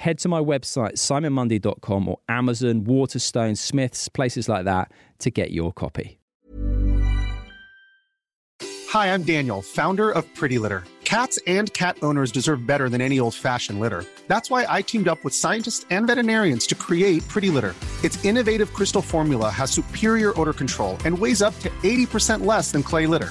head to my website, simonmundie.com or Amazon, Waterstone, Smiths, places like that to get your copy. Hi, I'm Daniel, founder of Pretty Litter. Cats and cat owners deserve better than any old fashioned litter. That's why I teamed up with scientists and veterinarians to create Pretty Litter. Its innovative crystal formula has superior odor control and weighs up to 80% less than clay litter.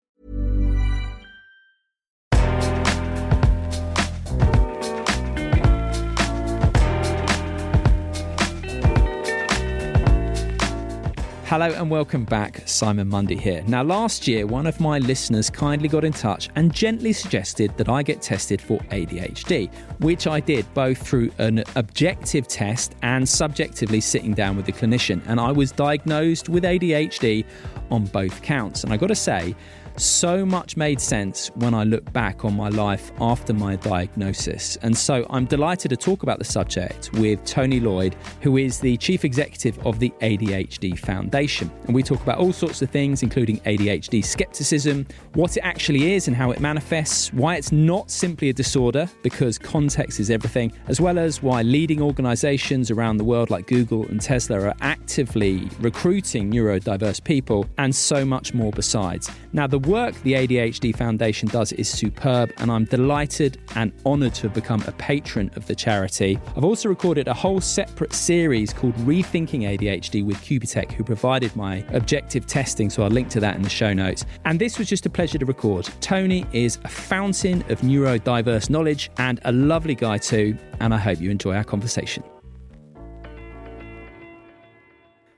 Hello and welcome back. Simon Mundie here. Now, last year, one of my listeners kindly got in touch and gently suggested that I get tested for ADHD, which I did both through an objective test and subjectively sitting down with the clinician. And I was diagnosed with ADHD on both counts. And I got to say, so much made sense when I look back on my life after my diagnosis. And so I'm delighted to talk about the subject with Tony Lloyd, who is the chief executive of the ADHD Foundation. And we talk about all sorts of things, including ADHD skepticism, what it actually is and how it manifests, why it's not simply a disorder, because context is everything, as well as why leading organizations around the world like Google and Tesla are actively recruiting neurodiverse people, and so much more besides. Now, the work the ADHD Foundation does is superb, and I'm delighted and honoured to have become a patron of the charity. I've also recorded a whole separate series called Rethinking ADHD with Qbtech, who provided my objective testing, so I'll link to that in the show notes. And this was just a pleasure to record. Tony is a fountain of neurodiverse knowledge and a lovely guy too, and I hope you enjoy our conversation.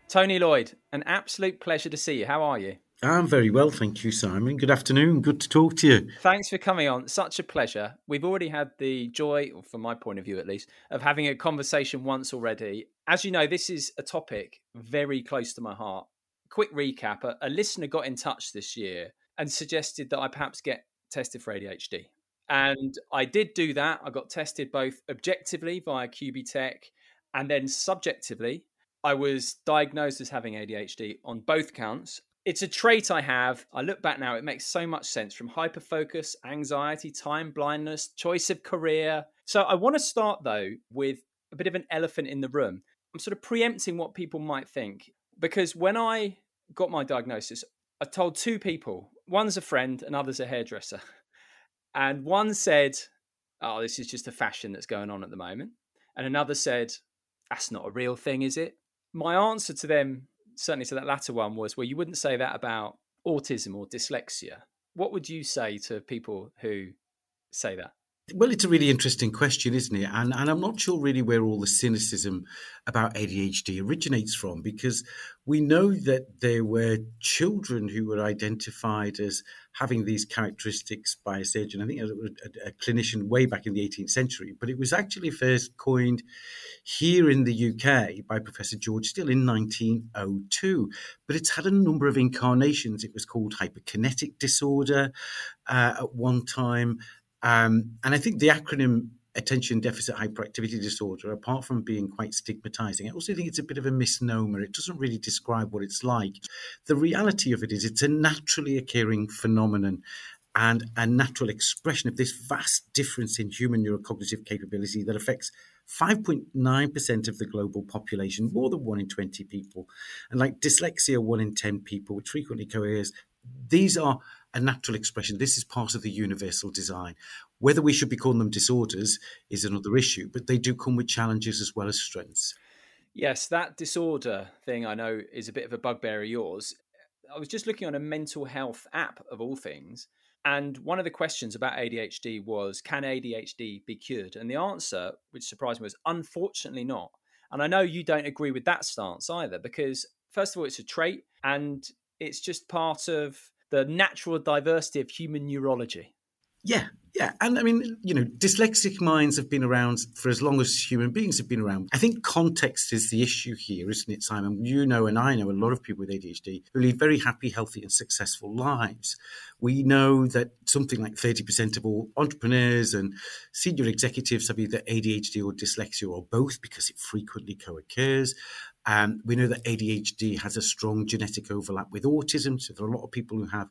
Tony Lloyd, an absolute pleasure to see you. How are you? I'm very well, thank you, Simon. Good afternoon. Good to talk to you. Thanks for coming on. Such a pleasure. We've already had the joy, from my point of view at least, of having a conversation once already. As you know, this is a topic very close to my heart. Quick recap a, a listener got in touch this year and suggested that I perhaps get tested for ADHD. And I did do that. I got tested both objectively via Qbtech and then subjectively. I was diagnosed as having ADHD on both counts it's a trait I have. I look back now, it makes so much sense from hyperfocus, anxiety, time blindness, choice of career. So I want to start though with a bit of an elephant in the room. I'm sort of preempting what people might think because when I got my diagnosis, I told two people one's a friend, another's a hairdresser. And one said, Oh, this is just a fashion that's going on at the moment. And another said, That's not a real thing, is it? My answer to them certainly to that latter one was well, you wouldn't say that about autism or dyslexia. What would you say to people who say that? Well, it's a really interesting question, isn't it? And, and I'm not sure really where all the cynicism about ADHD originates from, because we know that there were children who were identified as having these characteristics by a surgeon. I think a, a, a clinician way back in the 18th century, but it was actually first coined here in the UK by Professor George Still in 1902. But it's had a number of incarnations. It was called hyperkinetic disorder uh, at one time. Um, and I think the acronym attention deficit hyperactivity disorder, apart from being quite stigmatizing, I also think it's a bit of a misnomer. It doesn't really describe what it's like. The reality of it is it's a naturally occurring phenomenon and a natural expression of this vast difference in human neurocognitive capability that affects 5.9% of the global population, more than one in 20 people. And like dyslexia, one in 10 people, which frequently coheres. These are a natural expression. This is part of the universal design. Whether we should be calling them disorders is another issue, but they do come with challenges as well as strengths. Yes, that disorder thing I know is a bit of a bugbear of yours. I was just looking on a mental health app of all things, and one of the questions about ADHD was Can ADHD be cured? And the answer, which surprised me, was unfortunately not. And I know you don't agree with that stance either, because first of all, it's a trait and it's just part of the natural diversity of human neurology. Yeah, yeah. And I mean, you know, dyslexic minds have been around for as long as human beings have been around. I think context is the issue here, isn't it, Simon? You know, and I know a lot of people with ADHD who lead very happy, healthy, and successful lives. We know that something like 30% of all entrepreneurs and senior executives have either ADHD or dyslexia or both because it frequently co occurs. Um, we know that ADHD has a strong genetic overlap with autism. So there are a lot of people who have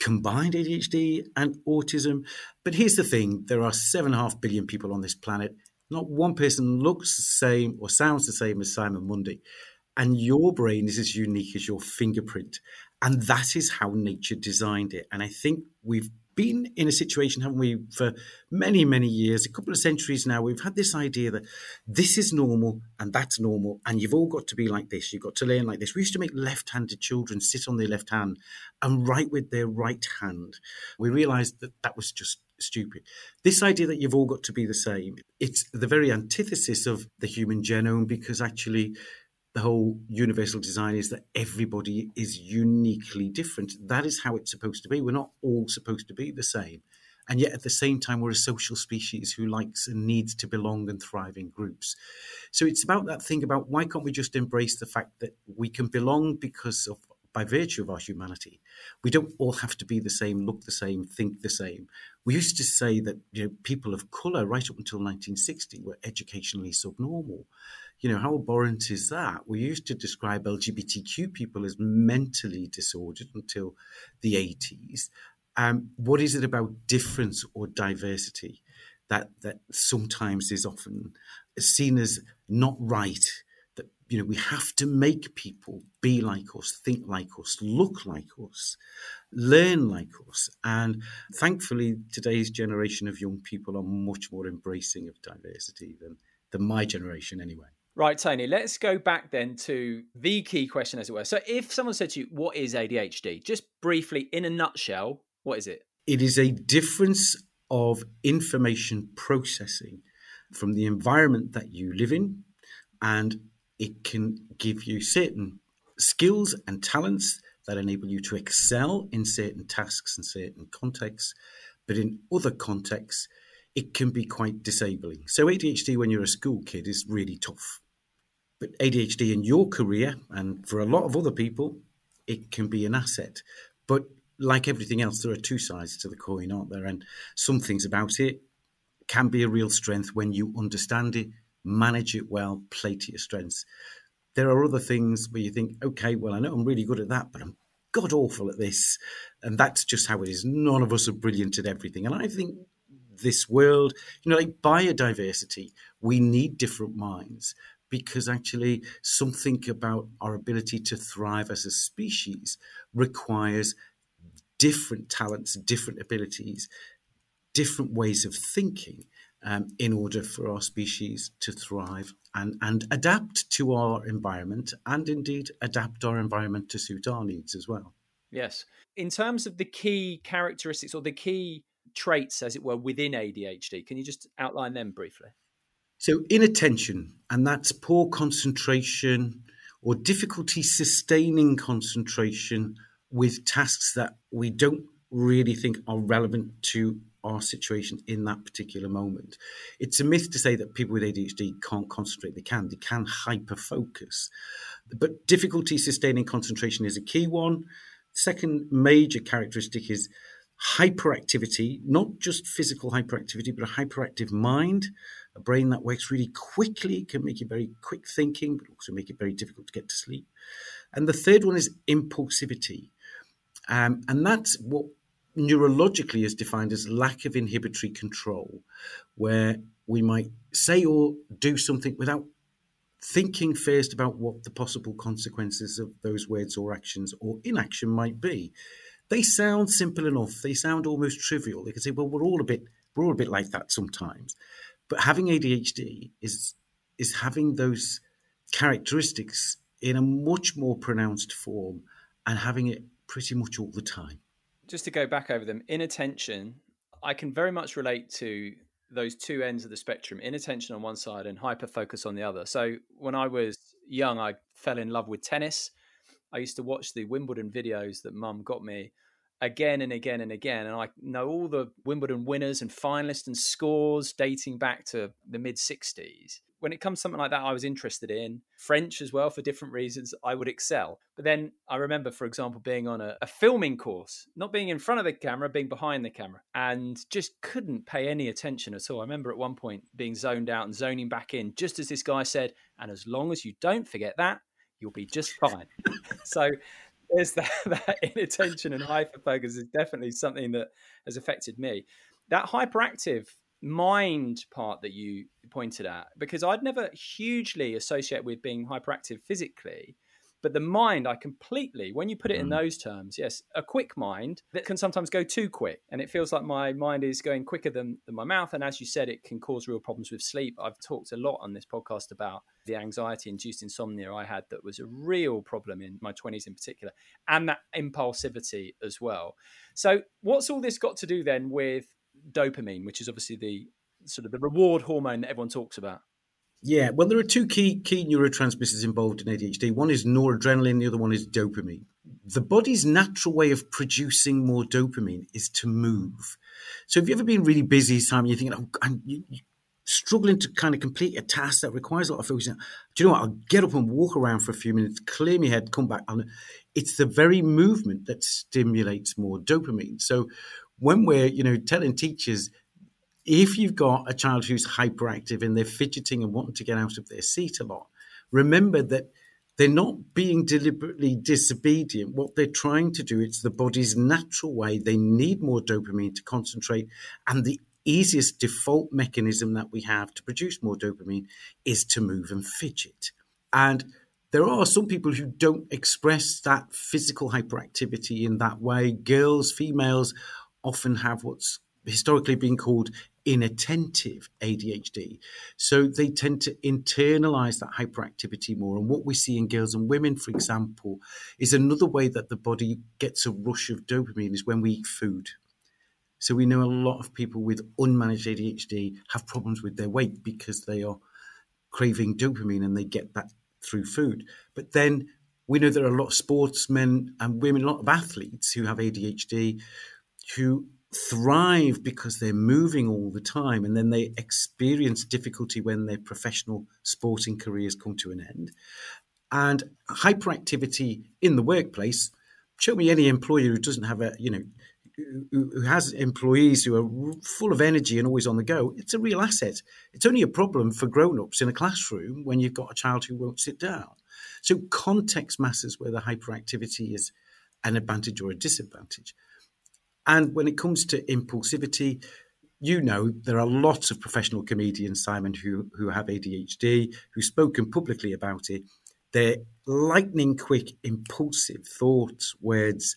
combined ADHD and autism. But here's the thing there are seven and a half billion people on this planet. Not one person looks the same or sounds the same as Simon Mundie. And your brain is as unique as your fingerprint. And that is how nature designed it. And I think we've been in a situation, haven't we, for many, many years, a couple of centuries now, we've had this idea that this is normal and that's normal, and you've all got to be like this. You've got to learn like this. We used to make left handed children sit on their left hand and write with their right hand. We realized that that was just stupid. This idea that you've all got to be the same, it's the very antithesis of the human genome because actually the whole universal design is that everybody is uniquely different. That is how it's supposed to be. We're not all supposed to be the same. And yet, at the same time, we're a social species who likes and needs to belong and thrive in groups. So it's about that thing about why can't we just embrace the fact that we can belong because of by virtue of our humanity. We don't all have to be the same, look the same, think the same. We used to say that you know people of colour right up until 1960 were educationally subnormal you know, how abhorrent is that? We used to describe LGBTQ people as mentally disordered until the 80s. Um, what is it about difference or diversity that that sometimes is often seen as not right? That you know we have to make people be like us, think like us, look like us, learn like us, and thankfully today's generation of young people are much more embracing of diversity than than my generation anyway. Right, Tony, let's go back then to the key question, as it were. So, if someone said to you, What is ADHD? Just briefly, in a nutshell, what is it? It is a difference of information processing from the environment that you live in, and it can give you certain skills and talents that enable you to excel in certain tasks and certain contexts. But in other contexts, it can be quite disabling. So, ADHD when you're a school kid is really tough but ADHD in your career, and for a lot of other people, it can be an asset. But like everything else, there are two sides to the coin, aren't there? And some things about it can be a real strength when you understand it, manage it well, play to your strengths. There are other things where you think, okay, well, I know I'm really good at that, but I'm god awful at this. And that's just how it is. None of us are brilliant at everything. And I think this world, you know, like biodiversity, we need different minds because actually something about our ability to thrive as a species requires different talents, different abilities, different ways of thinking um, in order for our species to thrive and, and adapt to our environment and indeed adapt our environment to suit our needs as well. Yes. In terms of the key characteristics or the key traits, as it were, within ADHD, can you just outline them briefly? So, inattention, and that's poor concentration or difficulty sustaining concentration with tasks that we don't really think are relevant to our situation in that particular moment. It's a myth to say that people with ADHD can't concentrate. They can. They can hyper focus. But difficulty sustaining concentration is a key one. Second major characteristic is hyperactivity, not just physical hyperactivity, but a hyperactive mind a brain that works really quickly can make you very quick thinking, but also make it very difficult to get to sleep. And the third one is impulsivity. Um, and that's what neurologically is defined as lack of inhibitory control, where we might say or do something without thinking first about what the possible consequences of those words or actions or inaction might be. They sound simple enough. They sound almost trivial. They can say, "Well, we're all a bit, we're all a bit like that sometimes." But having ADHD is is having those characteristics in a much more pronounced form and having it pretty much all the time. Just to go back over them, inattention, I can very much relate to those two ends of the spectrum inattention on one side and hyper focus on the other. So when I was young, I fell in love with tennis. I used to watch the Wimbledon videos that mum got me again and again and again. And I know all the Wimbledon winners and finalists and scores dating back to the mid 60s when it comes to something like that, I was interested in French as well for different reasons. I would excel. But then I remember, for example, being on a, a, filming course, not being in front of the camera, being behind the camera, and just couldn't pay any attention at all. I remember at one point being zoned out and zoning back in, just as this guy said, and as long as you don't forget that, you'll be just fine. so there's that, that inattention and hyper focus is definitely something that has affected me. That hyperactive mind part that you pointed at because I'd never hugely associate with being hyperactive physically. But the mind, I completely, when you put it in mm. those terms, yes, a quick mind that can sometimes go too quick. And it feels like my mind is going quicker than, than my mouth. And as you said, it can cause real problems with sleep. I've talked a lot on this podcast about the anxiety induced insomnia I had that was a real problem in my 20s in particular, and that impulsivity as well. So, what's all this got to do then with dopamine, which is obviously the sort of the reward hormone that everyone talks about. Yeah, well, there are two key key neurotransmitters involved in ADHD. One is noradrenaline, the other one is dopamine. The body's natural way of producing more dopamine is to move. So, have you ever been really busy, Simon? You're thinking, oh, I'm you, struggling to kind of complete a task that requires a lot of focus. Do you know what? I'll get up and walk around for a few minutes, clear my head, come back. And It's the very movement that stimulates more dopamine. So, when we're, you know, telling teachers, if you've got a child who's hyperactive and they're fidgeting and wanting to get out of their seat a lot, remember that they're not being deliberately disobedient. What they're trying to do, it's the body's natural way. They need more dopamine to concentrate. And the easiest default mechanism that we have to produce more dopamine is to move and fidget. And there are some people who don't express that physical hyperactivity in that way. Girls, females often have what's historically been called inattentive ADHD. So they tend to internalize that hyperactivity more. And what we see in girls and women, for example, is another way that the body gets a rush of dopamine is when we eat food. So we know a lot of people with unmanaged ADHD have problems with their weight because they are craving dopamine and they get that through food. But then we know there are a lot of sportsmen and women, a lot of athletes who have ADHD who thrive because they're moving all the time and then they experience difficulty when their professional sporting careers come to an end. And hyperactivity in the workplace, show me any employer who doesn't have a, you know, who has employees who are full of energy and always on the go, it's a real asset. It's only a problem for grown ups in a classroom when you've got a child who won't sit down. So, context matters whether hyperactivity is an advantage or a disadvantage. And when it comes to impulsivity, you know there are lots of professional comedians, Simon, who who have ADHD, who've spoken publicly about it. Their lightning quick, impulsive thoughts, words,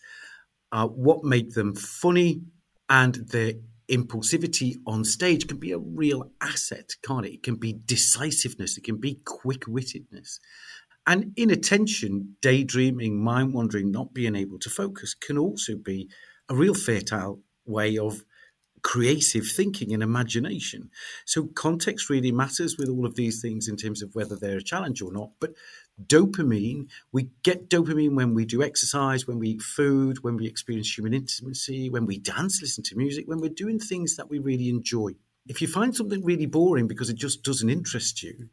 are what make them funny, and their impulsivity on stage can be a real asset, can't it? It can be decisiveness, it can be quick wittedness. And inattention, daydreaming, mind wandering, not being able to focus can also be a real fertile way of creative thinking and imagination. So context really matters with all of these things in terms of whether they're a challenge or not. But dopamine, we get dopamine when we do exercise, when we eat food, when we experience human intimacy, when we dance, listen to music, when we're doing things that we really enjoy. If you find something really boring because it just doesn't interest you,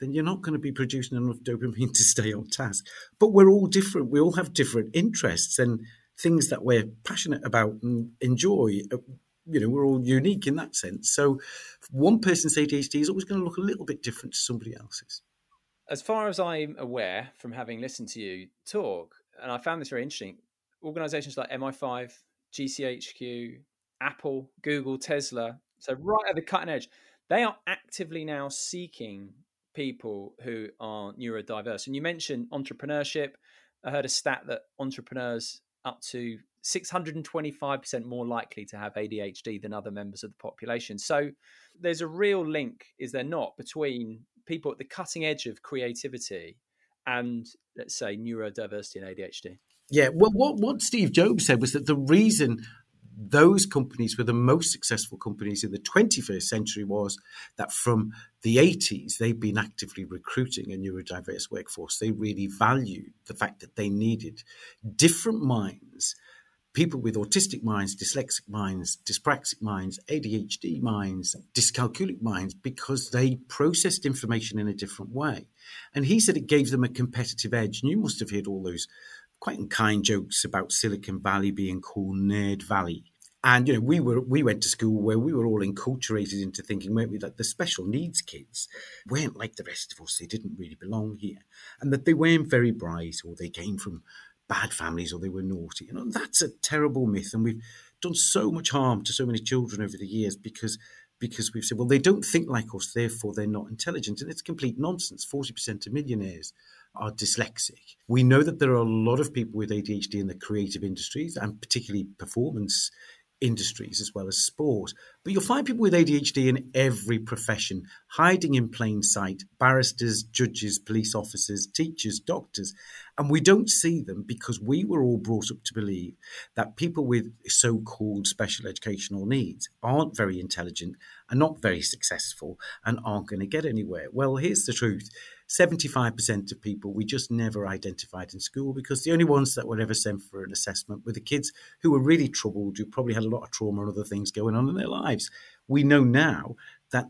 then you're not going to be producing enough dopamine to stay on task. But we're all different. We all have different interests. And things that we're passionate about and enjoy. Uh, you know, we're all unique in that sense. So one person's ADHD is always going to look a little bit different to somebody else's. As far as I'm aware from having listened to you talk, and I found this very interesting, organizations like MI5, GCHQ, Apple, Google, Tesla, so right at the cutting edge, they are actively now seeking people who are neurodiverse. And you mentioned entrepreneurship. I heard a stat that entrepreneurs up to 625% more likely to have ADHD than other members of the population. So there's a real link, is there not, between people at the cutting edge of creativity and, let's say, neurodiversity and ADHD? Yeah, well, what, what Steve Jobs said was that the reason those companies were the most successful companies in the 21st century was that from the 80s, they've been actively recruiting a neurodiverse workforce. They really valued the fact that they needed different minds, people with autistic minds, dyslexic minds, dyspraxic minds, ADHD minds, dyscalculic minds, because they processed information in a different way. And he said it gave them a competitive edge. And you must have heard all those quite unkind jokes about Silicon Valley being called Nerd Valley. And you know, we were we went to school where we were all enculturated into thinking, weren't we, that the special needs kids weren't like the rest of us. They didn't really belong here, and that they weren't very bright, or they came from bad families, or they were naughty. You know, that's a terrible myth, and we've done so much harm to so many children over the years because because we've said, well, they don't think like us, therefore they're not intelligent, and it's complete nonsense. Forty percent of millionaires are dyslexic. We know that there are a lot of people with ADHD in the creative industries and particularly performance industries as well as sport. But you'll find people with ADHD in every profession, hiding in plain sight barristers, judges, police officers, teachers, doctors. And we don't see them because we were all brought up to believe that people with so called special educational needs aren't very intelligent and not very successful and aren't going to get anywhere. Well, here's the truth 75% of people we just never identified in school because the only ones that were ever sent for an assessment were the kids who were really troubled, who probably had a lot of trauma and other things going on in their lives. We know now that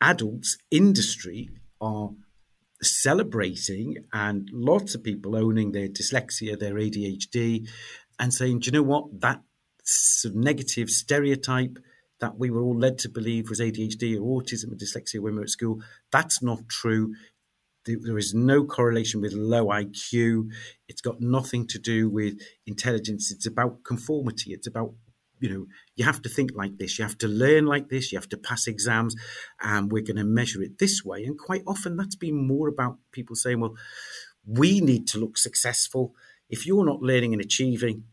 adults, industry are celebrating and lots of people owning their dyslexia, their ADHD, and saying, do you know what? That sort of negative stereotype that we were all led to believe was ADHD or autism or dyslexia when we were at school, that's not true there is no correlation with low IQ. It's got nothing to do with intelligence. It's about conformity. It's about you know you have to think like this you have to learn like this you have to pass exams and we're going to measure it this way and quite often that's been more about people saying well we need to look successful if you're not learning and achieving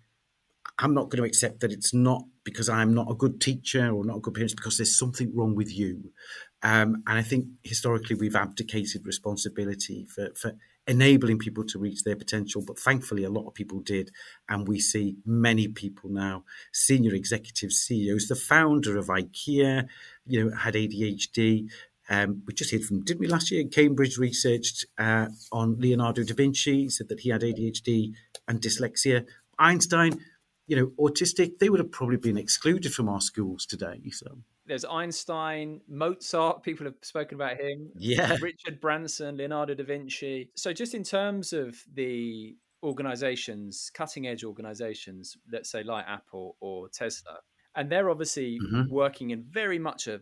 i'm not going to accept that it's not because i'm not a good teacher or not a good parent because there's something wrong with you um, and I think historically we've abdicated responsibility for, for enabling people to reach their potential. But thankfully, a lot of people did. And we see many people now, senior executives, CEOs, the founder of IKEA, you know, had ADHD. Um, we just heard from, didn't we last year? Cambridge researched uh, on Leonardo da Vinci, said that he had ADHD and dyslexia. Einstein, you know, autistic, they would have probably been excluded from our schools today. So there's Einstein, Mozart. People have spoken about him. Yeah, Richard Branson, Leonardo da Vinci. So, just in terms of the organizations, cutting edge organizations, let's say like Apple or Tesla, and they're obviously mm-hmm. working in very much a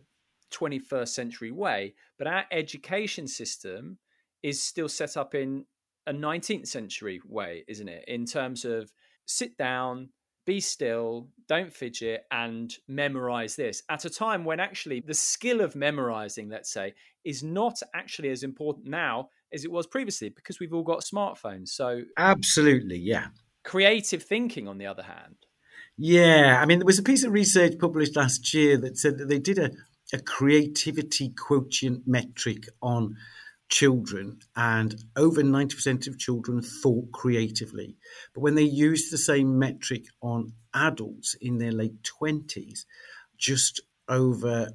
21st century way, but our education system is still set up in a 19th century way, isn't it? In terms of sit down, be still, don't fidget, and memorize this at a time when actually the skill of memorizing, let's say, is not actually as important now as it was previously because we've all got smartphones. So, absolutely, yeah. Creative thinking, on the other hand. Yeah, I mean, there was a piece of research published last year that said that they did a, a creativity quotient metric on children, and over 90% of children thought creatively. But when they used the same metric on adults in their late 20s, just over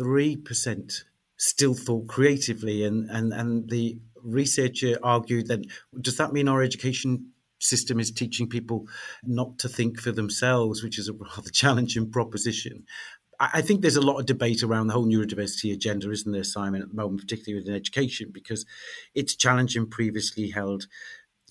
3% still thought creatively. And, and, and the researcher argued that does that mean our education system is teaching people not to think for themselves, which is a rather challenging proposition. I think there's a lot of debate around the whole neurodiversity agenda, isn't there, Simon, at the moment, particularly within education, because it's challenging previously held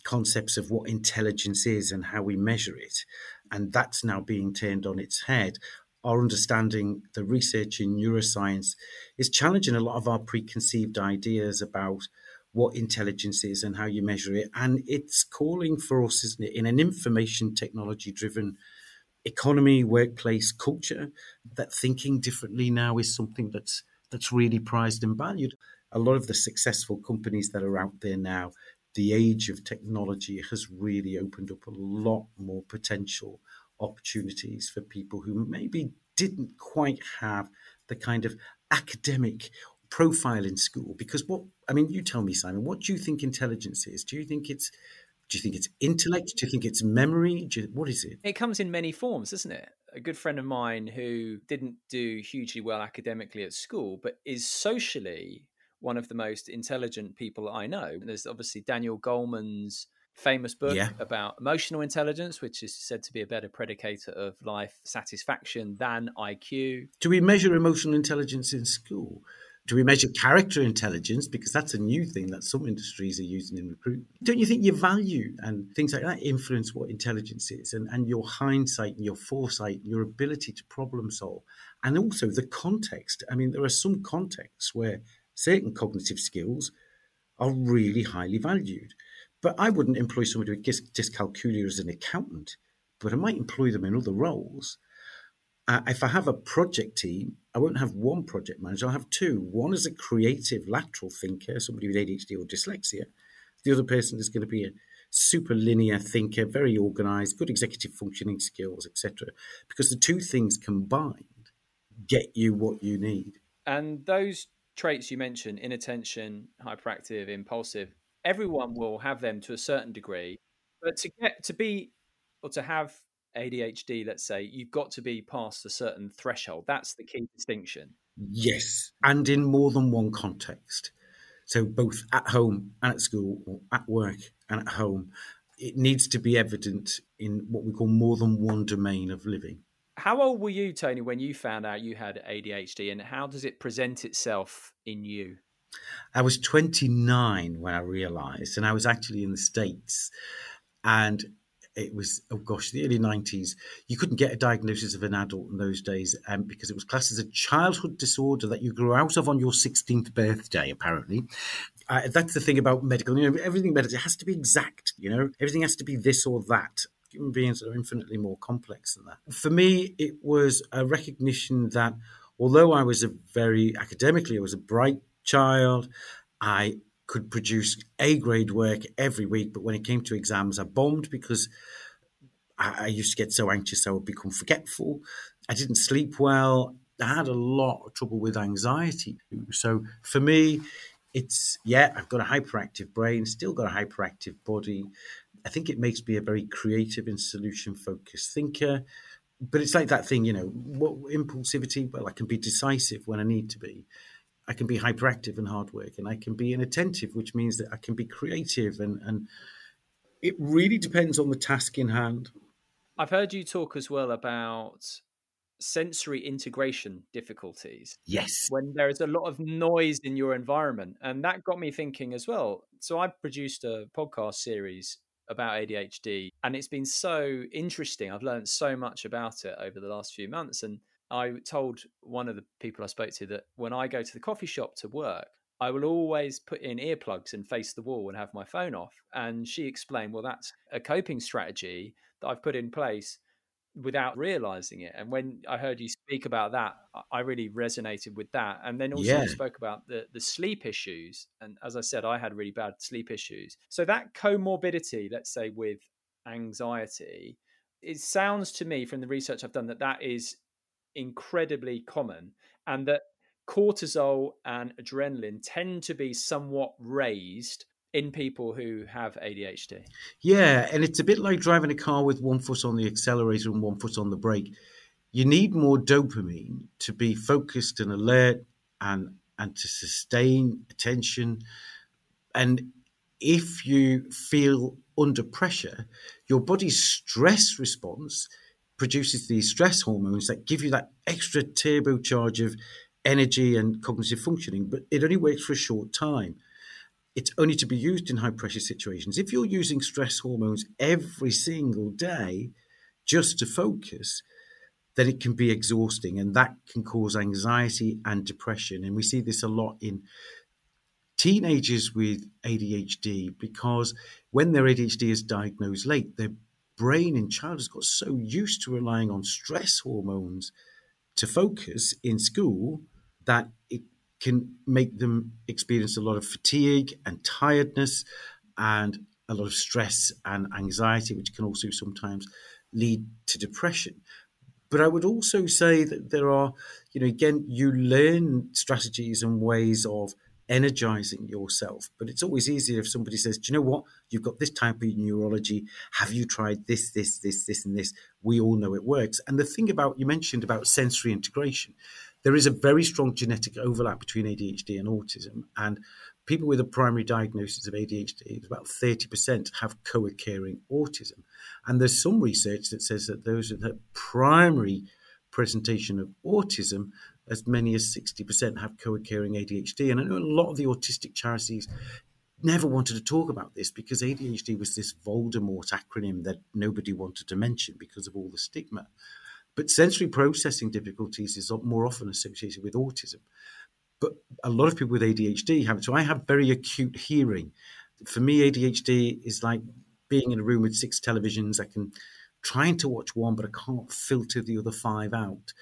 concepts of what intelligence is and how we measure it. And that's now being turned on its head. Our understanding, the research in neuroscience, is challenging a lot of our preconceived ideas about what intelligence is and how you measure it. And it's calling for us, isn't it, in an information technology driven economy, workplace, culture, that thinking differently now is something that's that's really prized and valued. A lot of the successful companies that are out there now, the age of technology has really opened up a lot more potential opportunities for people who maybe didn't quite have the kind of academic profile in school. Because what I mean, you tell me, Simon, what do you think intelligence is? Do you think it's do you think it's intellect? Do you think it's memory? You, what is it? It comes in many forms, doesn't it? A good friend of mine who didn't do hugely well academically at school, but is socially one of the most intelligent people I know. There's obviously Daniel Goleman's famous book yeah. about emotional intelligence, which is said to be a better predicator of life satisfaction than IQ. Do we measure emotional intelligence in school? Do we measure character intelligence? Because that's a new thing that some industries are using in recruitment. Don't you think your value and things like that influence what intelligence is and, and your hindsight and your foresight and your ability to problem solve? And also the context. I mean, there are some contexts where certain cognitive skills are really highly valued. But I wouldn't employ somebody with dyscalculia as an accountant, but I might employ them in other roles uh, if I have a project team, I won't have one project manager. I'll have two. One is a creative lateral thinker, somebody with ADHD or dyslexia. The other person is going to be a super linear thinker, very organized, good executive functioning skills, etc. Because the two things combined get you what you need. And those traits you mentioned, inattention, hyperactive, impulsive, everyone will have them to a certain degree. But to get to be or to have ADHD, let's say, you've got to be past a certain threshold. That's the key distinction. Yes, and in more than one context. So both at home and at school, or at work and at home, it needs to be evident in what we call more than one domain of living. How old were you, Tony, when you found out you had ADHD, and how does it present itself in you? I was 29 when I realized, and I was actually in the States. And it was oh gosh the early 90s you couldn't get a diagnosis of an adult in those days um, because it was classed as a childhood disorder that you grew out of on your 16th birthday apparently. Uh, that's the thing about medical you know everything medical it has to be exact you know? Everything has to be this or that. Human beings are infinitely more complex than that. For me it was a recognition that although i was a very academically i was a bright child i could produce A grade work every week, but when it came to exams, I bombed because I, I used to get so anxious I would become forgetful. I didn't sleep well. I had a lot of trouble with anxiety. So for me, it's yeah, I've got a hyperactive brain, still got a hyperactive body. I think it makes me a very creative and solution focused thinker. But it's like that thing, you know, what impulsivity? Well, I can be decisive when I need to be. I can be hyperactive and hardworking. I can be inattentive, which means that I can be creative and and it really depends on the task in hand. I've heard you talk as well about sensory integration difficulties. Yes. When there is a lot of noise in your environment. And that got me thinking as well. So I produced a podcast series about ADHD and it's been so interesting. I've learned so much about it over the last few months and I told one of the people I spoke to that when I go to the coffee shop to work, I will always put in earplugs and face the wall and have my phone off. And she explained, well, that's a coping strategy that I've put in place without realizing it. And when I heard you speak about that, I really resonated with that. And then also yeah. you spoke about the the sleep issues. And as I said, I had really bad sleep issues. So that comorbidity, let's say with anxiety, it sounds to me from the research I've done that that is incredibly common and that cortisol and adrenaline tend to be somewhat raised in people who have ADHD. Yeah, and it's a bit like driving a car with one foot on the accelerator and one foot on the brake. You need more dopamine to be focused and alert and and to sustain attention. And if you feel under pressure, your body's stress response produces these stress hormones that give you that extra turbocharge of energy and cognitive functioning, but it only works for a short time. It's only to be used in high pressure situations. If you're using stress hormones every single day just to focus, then it can be exhausting and that can cause anxiety and depression. And we see this a lot in teenagers with ADHD because when their ADHD is diagnosed late, their brain in childhood has got so used to relying on stress hormones to focus in school that it can make them experience a lot of fatigue and tiredness and a lot of stress and anxiety, which can also sometimes lead to depression. But I would also say that there are, you know, again, you learn strategies and ways of energizing yourself. But it's always easier if somebody says, Do you know what? You've got this type of neurology. Have you tried this, this, this, this, and this? We all know it works. And the thing about you mentioned about sensory integration, there is a very strong genetic overlap between ADHD and autism. And people with a primary diagnosis of ADHD, about 30% have co occurring autism. And there's some research that says that those with a primary presentation of autism as many as 60% have co occurring ADHD. And I know a lot of the autistic charities never wanted to talk about this because ADHD was this Voldemort acronym that nobody wanted to mention because of all the stigma. But sensory processing difficulties is more often associated with autism. But a lot of people with ADHD have it. So I have very acute hearing. For me, ADHD is like being in a room with six televisions. I can trying to watch one, but I can't filter the other five out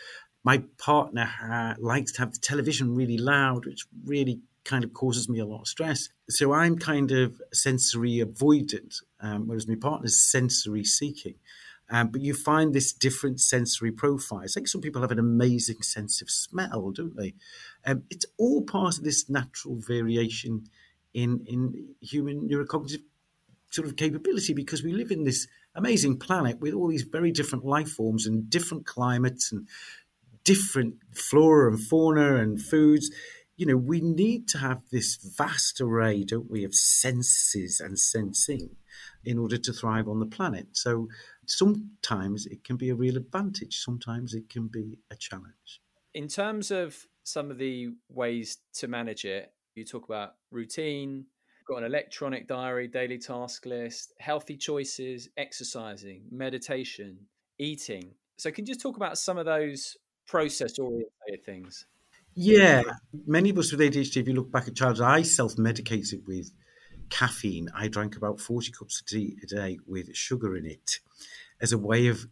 my partner uh, likes to have the television really loud, which really kind of causes me a lot of stress. So I'm kind of sensory avoidant, um, whereas my partner's sensory seeking. Um, but you find this different sensory profiles. I think some people have an amazing sense of smell, don't they? Um, it's all part of this natural variation in in human neurocognitive sort of capability because we live in this amazing planet with all these very different life forms and different climates and different flora and fauna and foods. You know, we need to have this vast array, don't we, of senses and sensing in order to thrive on the planet. So sometimes it can be a real advantage, sometimes it can be a challenge. In terms of some of the ways to manage it, you talk about routine, got an electronic diary, daily task list, healthy choices, exercising, meditation, eating. So, can you just talk about some of those process oriented things. Yeah, many of us with ADHD, if you look back at childhood, I self medicated with caffeine. I drank about 40 cups of tea a day with sugar in it as a way of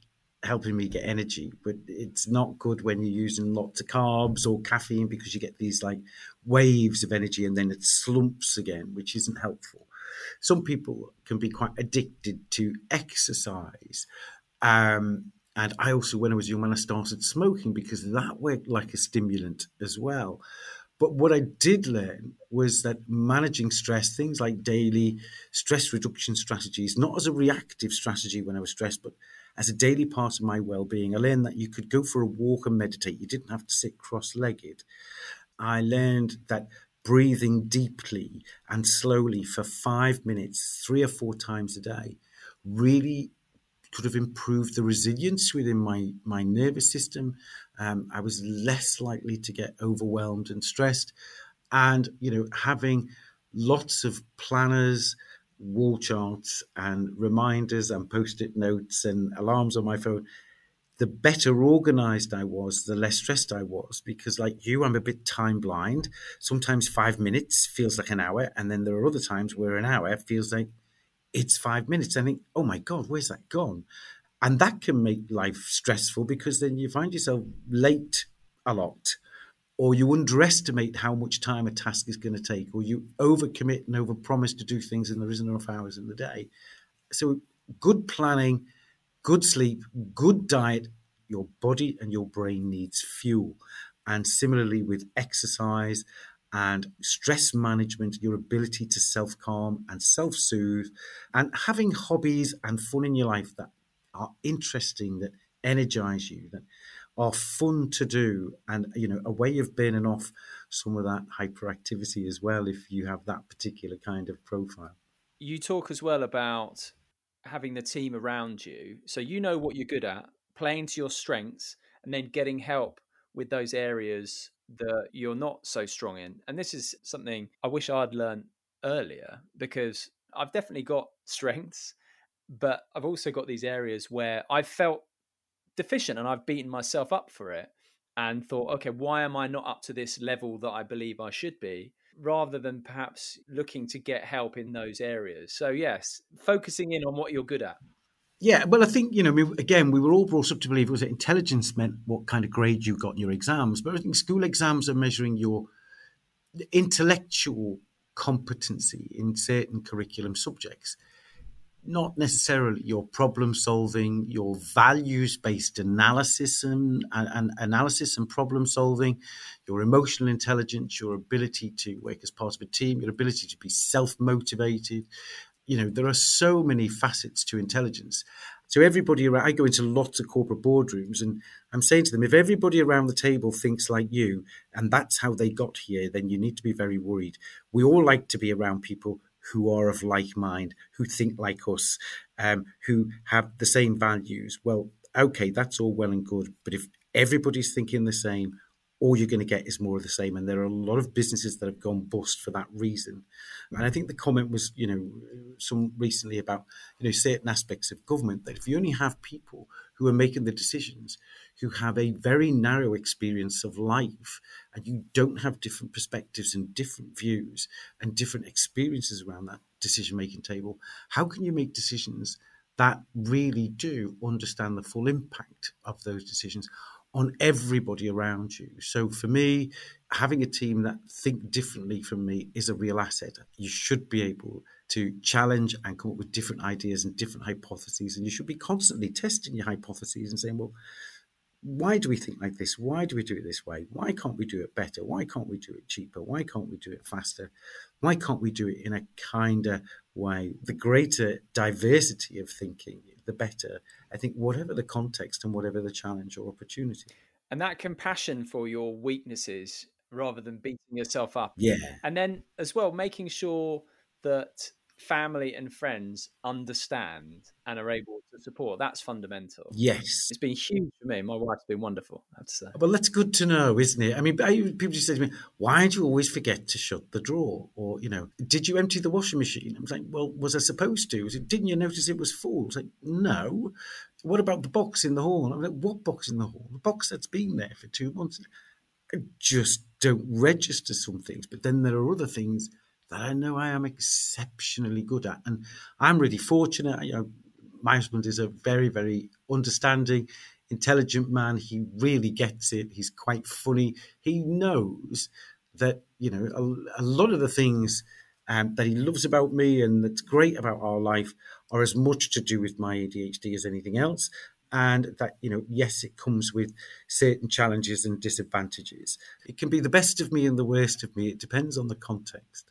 helping me get energy. But it's not good when you're using lots of carbs or caffeine because you get these like waves of energy and then it slumps again, which isn't helpful. Some people can be quite addicted to exercise. Um, and I also, when I was young, when I started smoking, because that worked like a stimulant as well. But what I did learn was that managing stress, things like daily stress reduction strategies, not as a reactive strategy when I was stressed, but as a daily part of my well being. I learned that you could go for a walk and meditate, you didn't have to sit cross legged. I learned that breathing deeply and slowly for five minutes, three or four times a day, really could have improved the resilience within my my nervous system. Um, I was less likely to get overwhelmed and stressed, and you know having lots of planners, wall charts, and reminders and post-it notes and alarms on my phone. The better organized I was, the less stressed I was. Because, like you, I'm a bit time blind. Sometimes five minutes feels like an hour, and then there are other times where an hour feels like it's five minutes. I think, oh my God, where's that gone? And that can make life stressful because then you find yourself late a lot, or you underestimate how much time a task is going to take, or you overcommit and overpromise to do things and there isn't enough hours in the day. So, good planning, good sleep, good diet, your body and your brain needs fuel. And similarly with exercise and stress management, your ability to self calm and self soothe, and having hobbies and fun in your life that are interesting, that energize you, that are fun to do, and you know, a way of burning off some of that hyperactivity as well if you have that particular kind of profile. You talk as well about having the team around you so you know what you're good at, playing to your strengths, and then getting help with those areas that you're not so strong in. And this is something I wish I'd learned earlier because I've definitely got strengths, but I've also got these areas where I've felt deficient and I've beaten myself up for it and thought, okay, why am I not up to this level that I believe I should be? Rather than perhaps looking to get help in those areas. So, yes, focusing in on what you're good at. Yeah, well, I think you know. Again, we were all brought up to believe it was that intelligence meant what kind of grade you got in your exams, but I think school exams are measuring your intellectual competency in certain curriculum subjects, not necessarily your problem solving, your values based analysis and, and, and, analysis and problem solving, your emotional intelligence, your ability to work as part of a team, your ability to be self motivated, you know, there are so many facets to intelligence. So everybody around, I go into lots of corporate boardrooms and I'm saying to them, if everybody around the table thinks like you and that's how they got here, then you need to be very worried. We all like to be around people who are of like mind, who think like us, um, who have the same values. Well, okay, that's all well and good. But if everybody's thinking the same, all you're going to get is more of the same. And there are a lot of businesses that have gone bust for that reason. And I think the comment was, you know, some recently about, you know, certain aspects of government that if you only have people who are making the decisions who have a very narrow experience of life and you don't have different perspectives and different views and different experiences around that decision making table, how can you make decisions that really do understand the full impact of those decisions on everybody around you. So for me, having a team that think differently from me is a real asset. You should be able to challenge and come up with different ideas and different hypotheses, and you should be constantly testing your hypotheses and saying, well, why do we think like this? Why do we do it this way? Why can't we do it better? Why can't we do it cheaper? Why can't we do it faster? Why can't we do it in a kinder way? The greater diversity of thinking, the better. I think, whatever the context and whatever the challenge or opportunity. And that compassion for your weaknesses rather than beating yourself up. Yeah. And then as well, making sure that family and friends understand and are able to support. That's fundamental. Yes. It's been huge for me. My wife's been wonderful. That's uh... Well, that's good to know, isn't it? I mean, people just say to me, why do you always forget to shut the drawer? Or, you know, did you empty the washing machine? I was like, well, was I supposed to? Was it, didn't you notice it was full? I was like, no. What about the box in the hall? I'm like, what box in the hall? The box that's been there for two months. I just don't register some things. But then there are other things – that I know I am exceptionally good at. And I'm really fortunate. You know, my husband is a very, very understanding, intelligent man. He really gets it. He's quite funny. He knows that, you know, a, a lot of the things um, that he loves about me and that's great about our life are as much to do with my ADHD as anything else. And that, you know, yes, it comes with certain challenges and disadvantages. It can be the best of me and the worst of me. It depends on the context.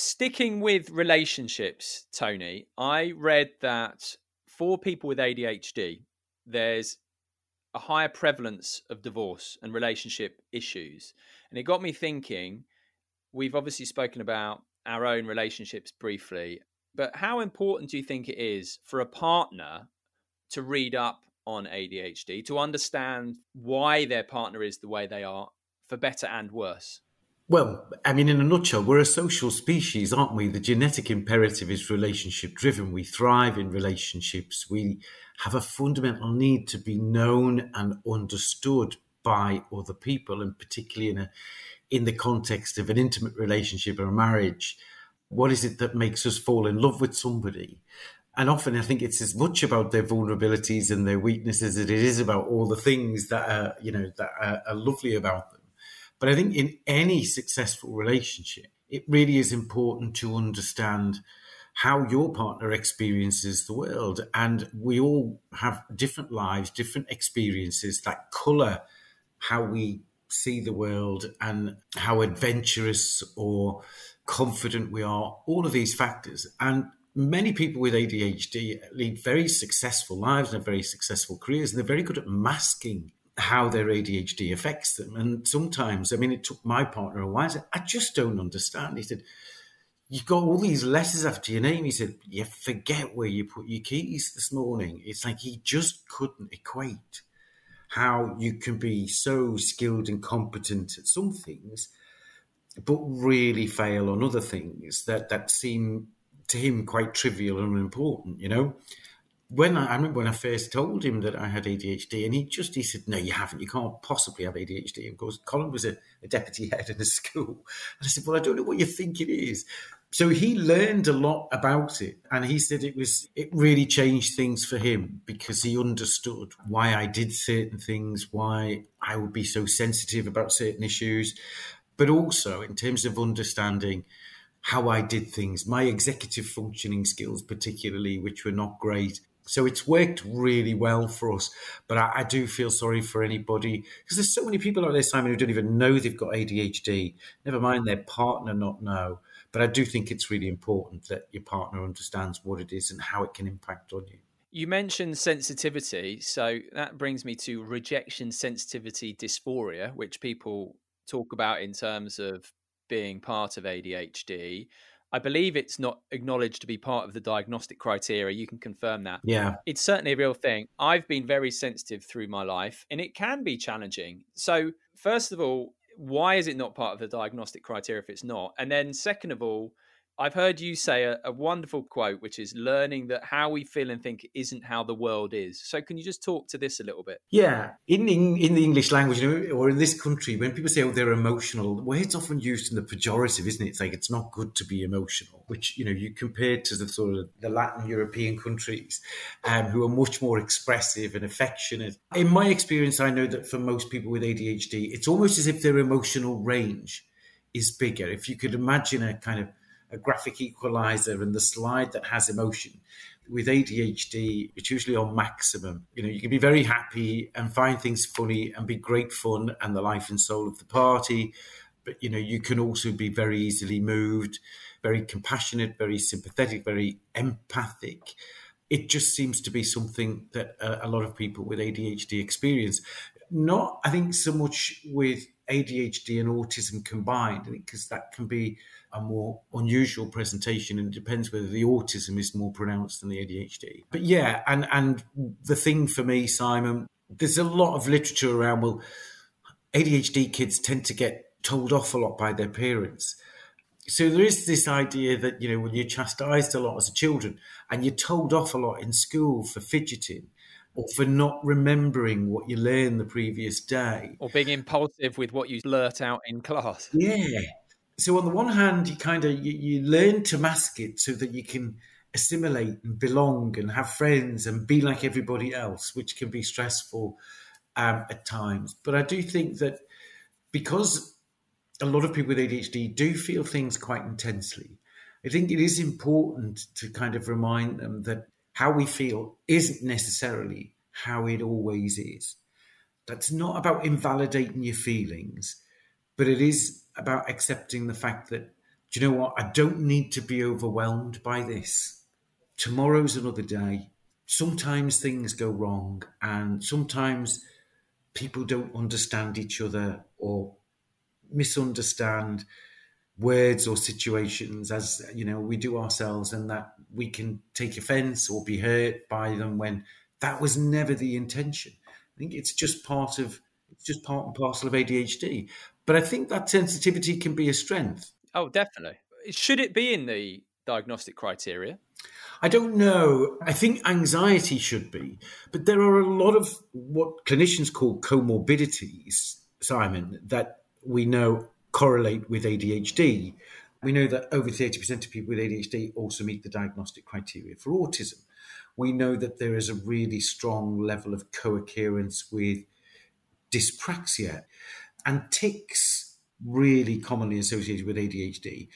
Sticking with relationships, Tony, I read that for people with ADHD, there's a higher prevalence of divorce and relationship issues. And it got me thinking we've obviously spoken about our own relationships briefly, but how important do you think it is for a partner to read up on ADHD, to understand why their partner is the way they are, for better and worse? Well, I mean, in a nutshell, we're a social species, aren't we? The genetic imperative is relationship driven. We thrive in relationships. We have a fundamental need to be known and understood by other people, and particularly in a in the context of an intimate relationship or a marriage. What is it that makes us fall in love with somebody? And often I think it's as much about their vulnerabilities and their weaknesses as it is about all the things that are, you know, that are, are lovely about them. But I think in any successful relationship, it really is important to understand how your partner experiences the world. And we all have different lives, different experiences that color how we see the world and how adventurous or confident we are, all of these factors. And many people with ADHD lead very successful lives and have very successful careers, and they're very good at masking how their ADHD affects them. And sometimes, I mean, it took my partner a while. I just don't understand. He said, You've got all these letters after your name. He said, You forget where you put your keys this morning. It's like he just couldn't equate how you can be so skilled and competent at some things, but really fail on other things that, that seem to him quite trivial and important, you know? When I, I, remember when I first told him that I had ADHD, and he just he said, "No, you haven't. You can't possibly have ADHD." Of course, Colin was a, a deputy head in a school, and I said, "Well, I don't know what you think it is." So he learned a lot about it, and he said it was it really changed things for him because he understood why I did certain things, why I would be so sensitive about certain issues, but also in terms of understanding how I did things, my executive functioning skills, particularly, which were not great, so it's worked really well for us. But I, I do feel sorry for anybody because there's so many people out there, Simon, who don't even know they've got ADHD. Never mind their partner not know. But I do think it's really important that your partner understands what it is and how it can impact on you. You mentioned sensitivity. So that brings me to rejection sensitivity dysphoria, which people talk about in terms of being part of ADHD. I believe it's not acknowledged to be part of the diagnostic criteria. You can confirm that. Yeah. It's certainly a real thing. I've been very sensitive through my life and it can be challenging. So, first of all, why is it not part of the diagnostic criteria if it's not? And then, second of all, I've heard you say a, a, wonderful quote, which is learning that how we feel and think isn't how the world is. So, can you just talk to this a little bit? Yeah, in in, in the English language, or in this country, when people say, "Oh, they're emotional," well, it's often used in the pejorative, isn't it? It's like it's not good to be emotional, which you know you compare to the sort of the Latin European countries, um, who are much more expressive and affectionate. In my experience, I know that for most people with ADHD, it's almost as if their emotional range is bigger. If you could imagine a kind of a graphic equalizer and the slide that has emotion. With ADHD, it's usually on maximum. You know, you can be very happy and find things funny and be great fun and the life and soul of the party. But, you know, you can also be very easily moved, very compassionate, very sympathetic, very empathic. It just seems to be something that a, a lot of people with ADHD experience. Not, I think, so much with ADHD and autism combined, because that can be a more unusual presentation, and it depends whether the autism is more pronounced than the ADHD. But yeah, and and the thing for me, Simon, there's a lot of literature around. Well, ADHD kids tend to get told off a lot by their parents. So there is this idea that you know when you're chastised a lot as a children and you're told off a lot in school for fidgeting, or for not remembering what you learned the previous day. Or being impulsive with what you blurt out in class. Yeah so on the one hand, you kind of you, you learn to mask it so that you can assimilate and belong and have friends and be like everybody else, which can be stressful um, at times. But I do think that because a lot of people with ADHD do feel things quite intensely, I think it is important to kind of remind them that how we feel isn't necessarily how it always is. That's not about invalidating your feelings, but it is about accepting the fact that, do you know what? I don't need to be overwhelmed by this. Tomorrow's another day. Sometimes things go wrong, and sometimes people don't understand each other or misunderstand words or situations as you know we do ourselves and that we can take offense or be hurt by them when that was never the intention i think it's just part of it's just part and parcel of adhd But I think that sensitivity can be a strength. Oh, definitely. Should it be in the diagnostic criteria? I don't know. I think anxiety should be, but there are a lot of what clinicians call comorbidities, Simon, that we know correlate with ADHD. We know that over 30% of people with ADHD also meet the diagnostic criteria for autism. We know that there is a really strong level of co occurrence with dyspraxia and tics, really commonly associated with ADHD.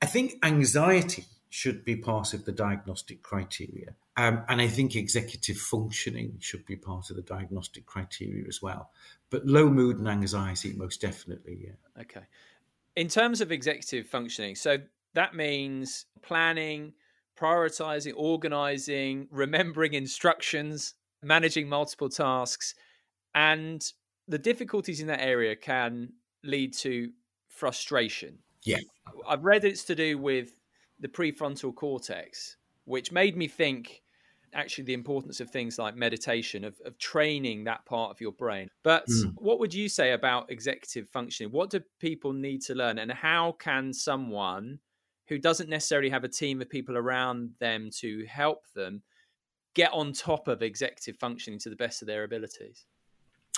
I think anxiety should be part of the diagnostic criteria. Um, and I think executive functioning should be part of the diagnostic criteria as well. But low mood and anxiety, most definitely, yeah. Okay. In terms of executive functioning, so that means planning, prioritizing, organizing, remembering instructions, managing multiple tasks. And the difficulties in that area can lead to frustration. Yeah. I've read it's to do with the prefrontal cortex, which made me think actually the importance of things like meditation, of, of training that part of your brain. But mm. what would you say about executive functioning? What do people need to learn? And how can someone who doesn't necessarily have a team of people around them to help them get on top of executive functioning to the best of their abilities?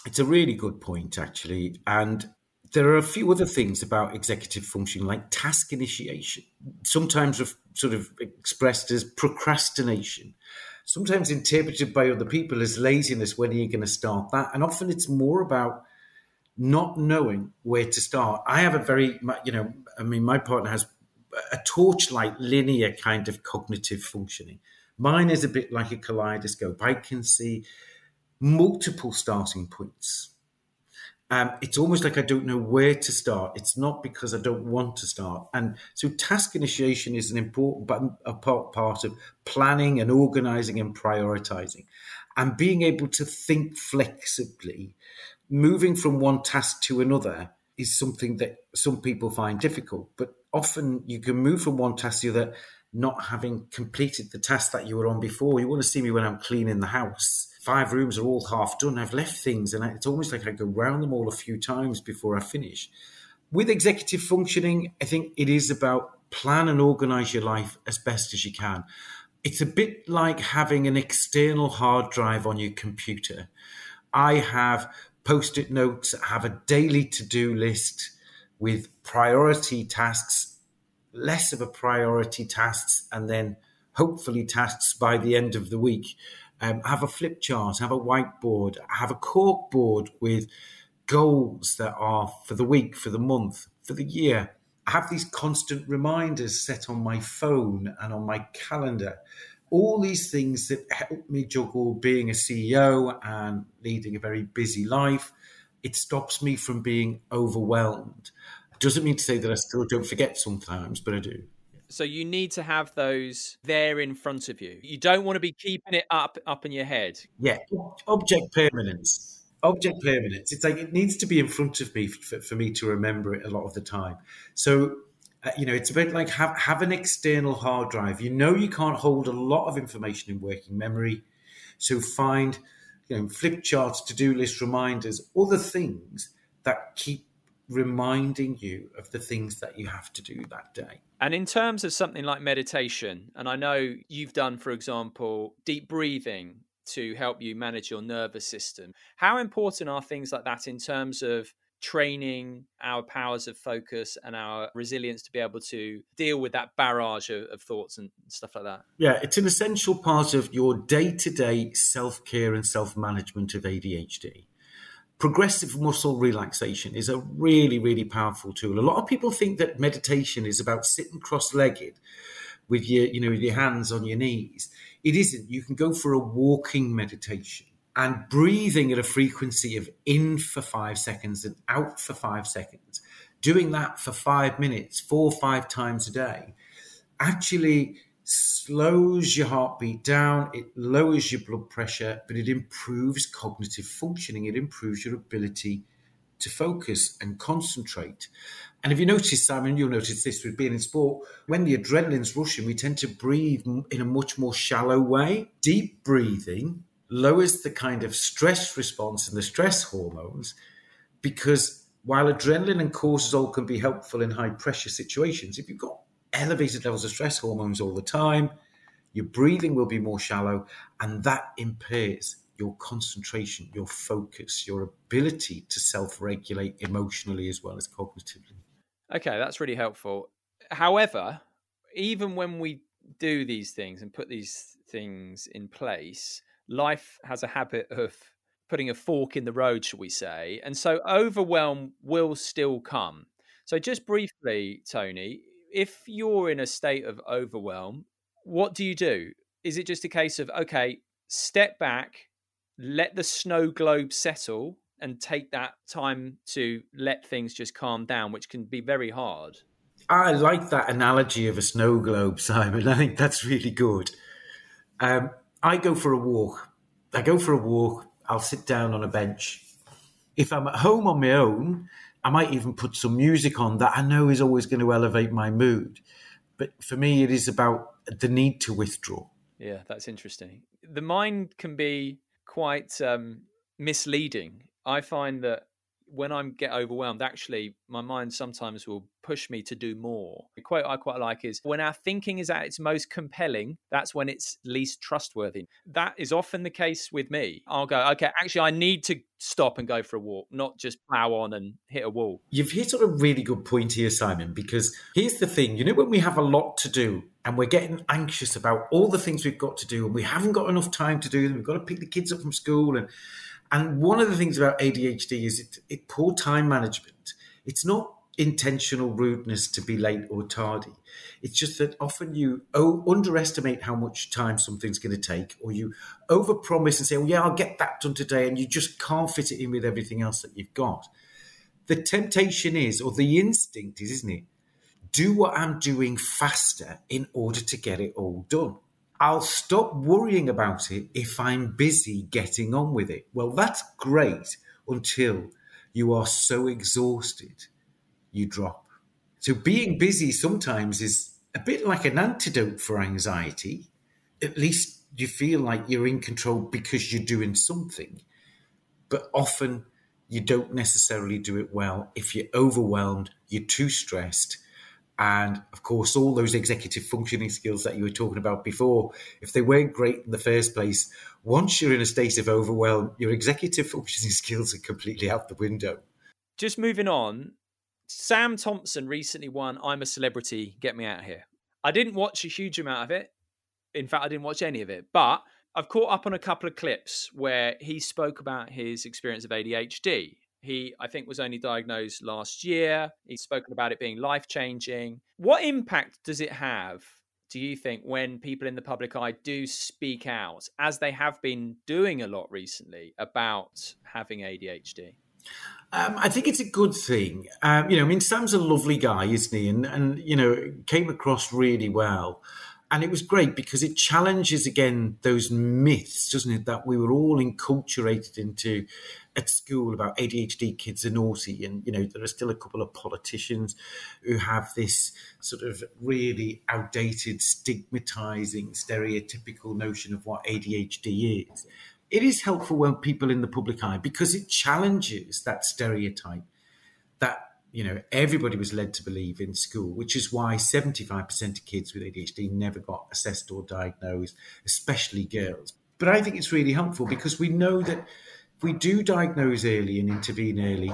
It's a really good point, actually. And there are a few other things about executive functioning, like task initiation, sometimes sort of expressed as procrastination, sometimes interpreted by other people as laziness. When are you going to start that? And often it's more about not knowing where to start. I have a very, you know, I mean, my partner has a torchlight linear kind of cognitive functioning. Mine is a bit like a kaleidoscope. I can see multiple starting points um, it's almost like I don't know where to start. It's not because I don't want to start. And so task initiation is an important but a part, part of planning and organizing and prioritizing and being able to think flexibly. Moving from one task to another is something that some people find difficult, but often you can move from one task to the other not having completed the task that you were on before. You want to see me when I'm cleaning the house five rooms are all half done. I've left things, and it's almost like I go round them all a few times before I finish. With executive functioning, I think it is about plan and organize your life as best as you can. It's a bit like having an external hard drive on your computer. I have post it notes, I have a daily to do list with priority tasks, less of a priority tasks, and then hopefully tasks by the end of the week um, have a flip chart, have a whiteboard, have a cork board with goals that are for the week, for the month, for the year. I have these constant reminders set on my phone and on my calendar. All these things that help me juggle being a CEO and leading a very busy life. It stops me from being overwhelmed. It doesn't mean to say that I still don't forget sometimes, but I do. So you need to have those there in front of you. You don't want to be keeping it up up in your head. Yeah, object permanence. Object permanence. It's like it needs to be in front of me for, for me to remember it a lot of the time. So uh, you know, it's a bit like have have an external hard drive. You know, you can't hold a lot of information in working memory, so find you know flip charts, to do list, reminders, other things that keep reminding you of the things that you have to do that day. And in terms of something like meditation, and I know you've done, for example, deep breathing to help you manage your nervous system. How important are things like that in terms of training our powers of focus and our resilience to be able to deal with that barrage of, of thoughts and stuff like that? Yeah, it's an essential part of your day to day self care and self management of ADHD progressive muscle relaxation is a really, really powerful tool. A lot of people think that meditation is about sitting cross-legged with your, you know, with your hands on your knees. It isn't. You can go for a walking meditation and breathing at a frequency of in for five seconds and out for five seconds. Doing that for five minutes, four or five times a day, actually slows your heartbeat down, it lowers your blood pressure, but it improves cognitive functioning, it improves your ability to focus and concentrate. And if you notice, Simon, you'll notice this with being in sport, when the adrenaline's rushing, we tend to breathe in a much more shallow way. Deep breathing lowers the kind of stress response and the stress hormones because while adrenaline and cortisol can be helpful in high pressure situations, if you've got elevated levels of stress hormones all the time, your breathing will be more shallow, and that impairs your concentration, your focus, your ability to self regulate emotionally as well as cognitively. Okay, that's really helpful. However, even when we do these things and put these things in place, life has a habit of putting a fork in the road, shall we say. And so overwhelm will still come. So, just briefly, Tony, if you're in a state of overwhelm, what do you do? Is it just a case of, okay, step back, let the snow globe settle, and take that time to let things just calm down, which can be very hard? I like that analogy of a snow globe, Simon. I think that's really good. Um, I go for a walk. I go for a walk I'll sit down on a bench. If I'm at home on my own, I might even put some music on that I know is always going to elevate my mood. But for me, it is about the need to withdraw. Yeah, that's interesting. The mind can be quite um, misleading. I find that when I get overwhelmed, actually, my mind sometimes will push me to do more. The quote I quite like is when our thinking is at its most compelling, that's when it's least trustworthy. That is often the case with me. I'll go, okay, actually, I need to stop and go for a walk, not just plow on and hit a wall. You've hit on a really good point here, Simon, because here's the thing you know, when we have a lot to do, and we're getting anxious about all the things we've got to do and we haven't got enough time to do them. We've got to pick the kids up from school and and one of the things about ADHD is it, it poor time management. It's not intentional rudeness to be late or tardy. It's just that often you oh, underestimate how much time something's going to take, or you overpromise and say, "Oh yeah, I'll get that done today," and you just can't fit it in with everything else that you've got. The temptation is, or the instinct is, isn't it? Do what I'm doing faster in order to get it all done. I'll stop worrying about it if I'm busy getting on with it. Well, that's great until you are so exhausted you drop. So being busy sometimes is a bit like an antidote for anxiety. At least you feel like you're in control because you're doing something. But often you don't necessarily do it well. If you're overwhelmed, you're too stressed, and of course, all those executive functioning skills that you were talking about before, if they weren't great in the first place, once you're in a state of overwhelm, your executive functioning skills are completely out the window. Just moving on, Sam Thompson recently won I'm a Celebrity, Get Me Out of Here. I didn't watch a huge amount of it. In fact, I didn't watch any of it, but I've caught up on a couple of clips where he spoke about his experience of ADHD he, I think, was only diagnosed last year. He's spoken about it being life changing. What impact does it have, do you think, when people in the public eye do speak out, as they have been doing a lot recently, about having ADHD? Um, I think it's a good thing. Um, you know, I mean, Sam's a lovely guy, isn't he? And, and you know, came across really well and it was great because it challenges again those myths, doesn't it, that we were all enculturated into at school about ADHD kids are naughty, and you know there are still a couple of politicians who have this sort of really outdated, stigmatizing, stereotypical notion of what ADHD is. It is helpful when people in the public eye because it challenges that stereotype that you know, everybody was led to believe in school, which is why 75% of kids with ADHD never got assessed or diagnosed, especially girls. But I think it's really helpful because we know that if we do diagnose early and intervene early,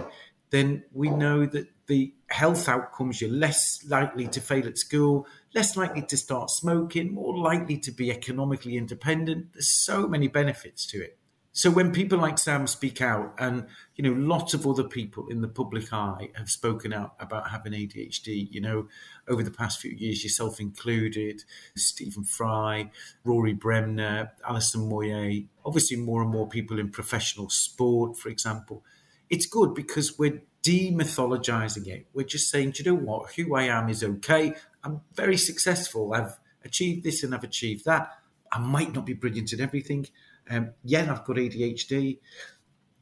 then we know that the health outcomes, you're less likely to fail at school, less likely to start smoking, more likely to be economically independent. There's so many benefits to it. So when people like Sam speak out, and you know, lots of other people in the public eye have spoken out about having ADHD. You know, over the past few years, yourself included, Stephen Fry, Rory Bremner, Alison Moyet. Obviously, more and more people in professional sport, for example. It's good because we're demythologizing it. We're just saying, do you know what? Who I am is okay. I'm very successful. I've achieved this and I've achieved that. I might not be brilliant at everything. Um, yeah, I've got ADHD.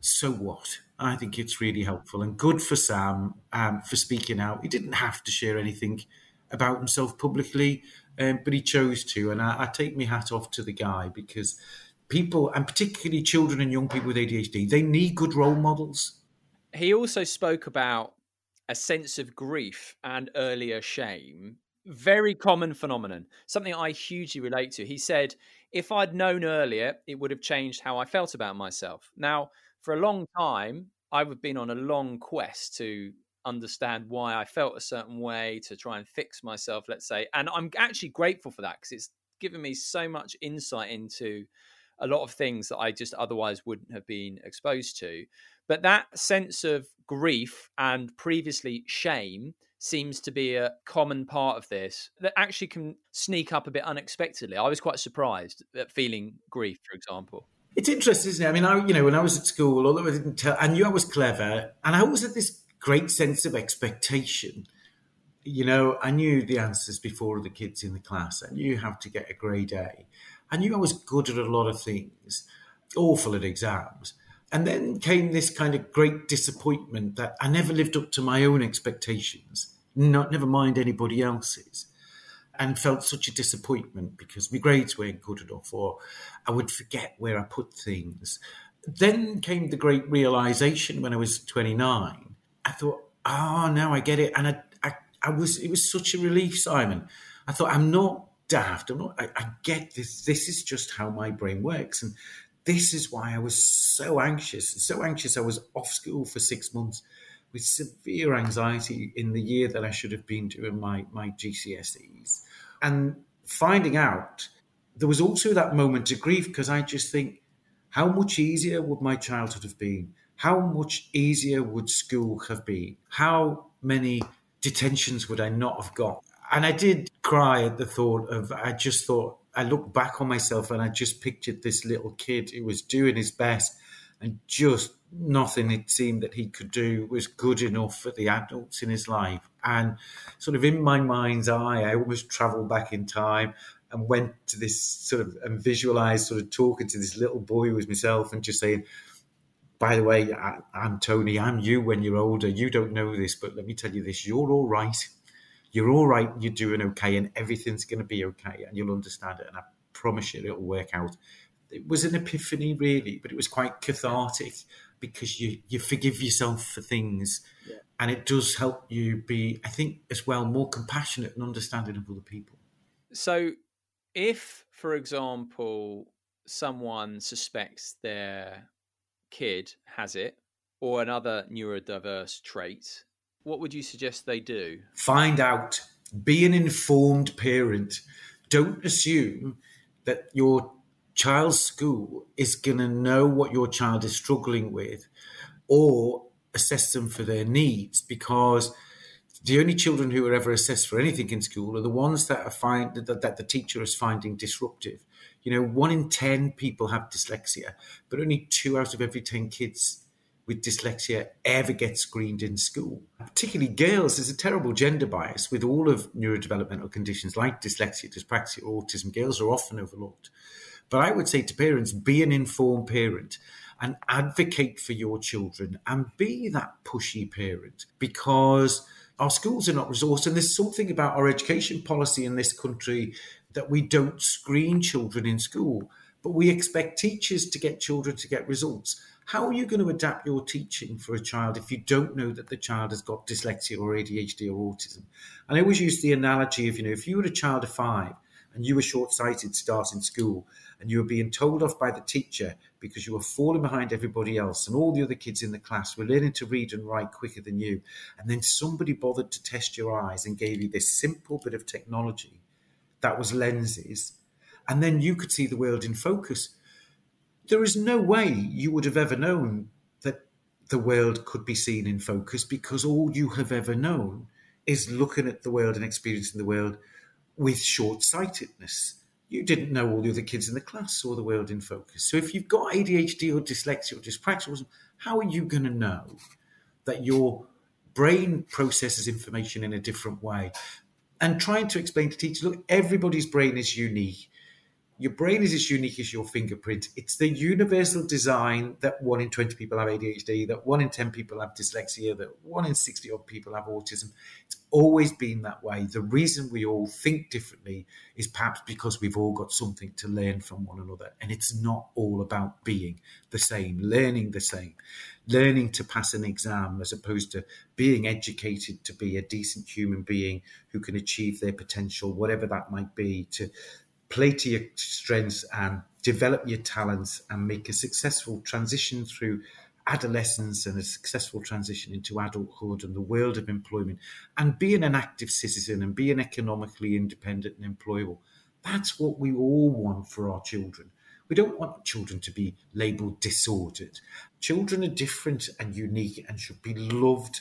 So what? I think it's really helpful and good for Sam um, for speaking out. He didn't have to share anything about himself publicly, um, but he chose to. And I, I take my hat off to the guy because people, and particularly children and young people with ADHD, they need good role models. He also spoke about a sense of grief and earlier shame. Very common phenomenon, something I hugely relate to. He said, if I'd known earlier, it would have changed how I felt about myself. Now, for a long time, I've been on a long quest to understand why I felt a certain way, to try and fix myself, let's say. And I'm actually grateful for that because it's given me so much insight into a lot of things that I just otherwise wouldn't have been exposed to. But that sense of grief and previously shame seems to be a common part of this that actually can sneak up a bit unexpectedly. I was quite surprised at feeling grief, for example. It's interesting, isn't it? I mean, I, you know, when I was at school, although I didn't tell, I knew I was clever, and I always had this great sense of expectation. You know, I knew the answers before the kids in the class. I knew how to get a grade A. I knew I was good at a lot of things, awful at exams. And then came this kind of great disappointment that I never lived up to my own expectations, not never mind anybody else's, and felt such a disappointment because my grades weren't good enough, or I would forget where I put things. Then came the great realization when I was 29. I thought, oh, now I get it. And I, I, I was, it was such a relief, Simon. I thought, I'm not daft. I'm not, I, I get this. This is just how my brain works. And this is why I was so anxious. So anxious, I was off school for six months with severe anxiety in the year that I should have been doing my, my GCSEs. And finding out, there was also that moment of grief because I just think, how much easier would my childhood have been? How much easier would school have been? How many detentions would I not have got? And I did cry at the thought of, I just thought, I look back on myself and I just pictured this little kid who was doing his best and just nothing it seemed that he could do was good enough for the adults in his life. And sort of in my mind's eye, I almost traveled back in time and went to this sort of and visualized sort of talking to this little boy who was myself and just saying, by the way, I, am Tony, I'm you when you're older. You don't know this, but let me tell you this you're all right you're all right, you're doing okay, and everything's going to be okay, and you'll understand it. And I promise you, it'll work out. It was an epiphany, really, but it was quite cathartic because you you forgive yourself for things, yeah. and it does help you be, I think, as well, more compassionate and understanding of other people. So, if, for example, someone suspects their kid has it or another neurodiverse trait what would you suggest they do? Find out. Be an informed parent. Don't assume that your child's school is going to know what your child is struggling with or assess them for their needs because the only children who are ever assessed for anything in school are the ones that are find that, that the teacher is finding disruptive. You know, one in ten people have dyslexia, but only two out of every ten kids with dyslexia ever get screened in school. Particularly girls, there's a terrible gender bias with all of neurodevelopmental conditions like dyslexia, dyspraxia, or autism. Girls are often overlooked. But I would say to parents, be an informed parent and advocate for your children and be that pushy parent because our schools are not resourced. And there's something about our education policy in this country that we don't screen children in school, but we expect teachers to get children to get results. How are you going to adapt your teaching for a child if you don't know that the child has got dyslexia or ADHD or autism? And I always use the analogy of, you know, if you were a child of five and you were short sighted starting school and you were being told off by the teacher because you were falling behind everybody else and all the other kids in the class were learning to read and write quicker than you, and then somebody bothered to test your eyes and gave you this simple bit of technology that was lenses, and then you could see the world in focus there is no way you would have ever known that the world could be seen in focus because all you have ever known is looking at the world and experiencing the world with short sightedness. You didn't know all the other kids in the class saw the world in focus. So if you've got ADHD or dyslexia or dyspraxia, how are you going to know that your brain processes information in a different way? And trying to explain to teachers, look, everybody's brain is unique your brain is as unique as your fingerprint. It's the universal design that one in 20 people have ADHD, that one in 10 people have dyslexia, that one in 60 odd people have autism. It's always been that way. The reason we all think differently is perhaps because we've all got something to learn from one another. And it's not all about being the same, learning the same. learning to pass an exam as opposed to being educated to be a decent human being who can achieve their potential, whatever that might be, to play to your strengths and develop your talents and make a successful transition through adolescence and a successful transition into adulthood and the world of employment and being an active citizen and being economically independent and employable. That's what we all want for our children. We don't want children to be labeled disordered. Children are different and unique and should be loved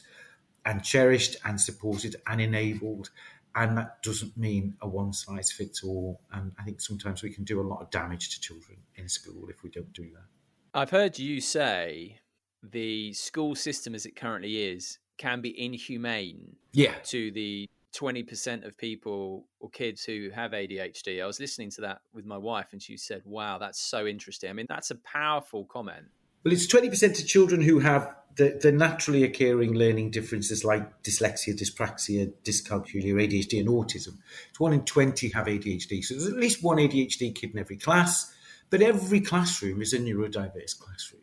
and cherished and supported and enabled. And that doesn't mean a one size fits all. And I think sometimes we can do a lot of damage to children in school if we don't do that. I've heard you say the school system as it currently is can be inhumane yeah. to the 20% of people or kids who have ADHD. I was listening to that with my wife and she said, wow, that's so interesting. I mean, that's a powerful comment. Well, it's 20% of children who have the, the naturally occurring learning differences like dyslexia, dyspraxia, dyscalculia, ADHD, and autism. It's one in 20 have ADHD. So there's at least one ADHD kid in every class, but every classroom is a neurodiverse classroom.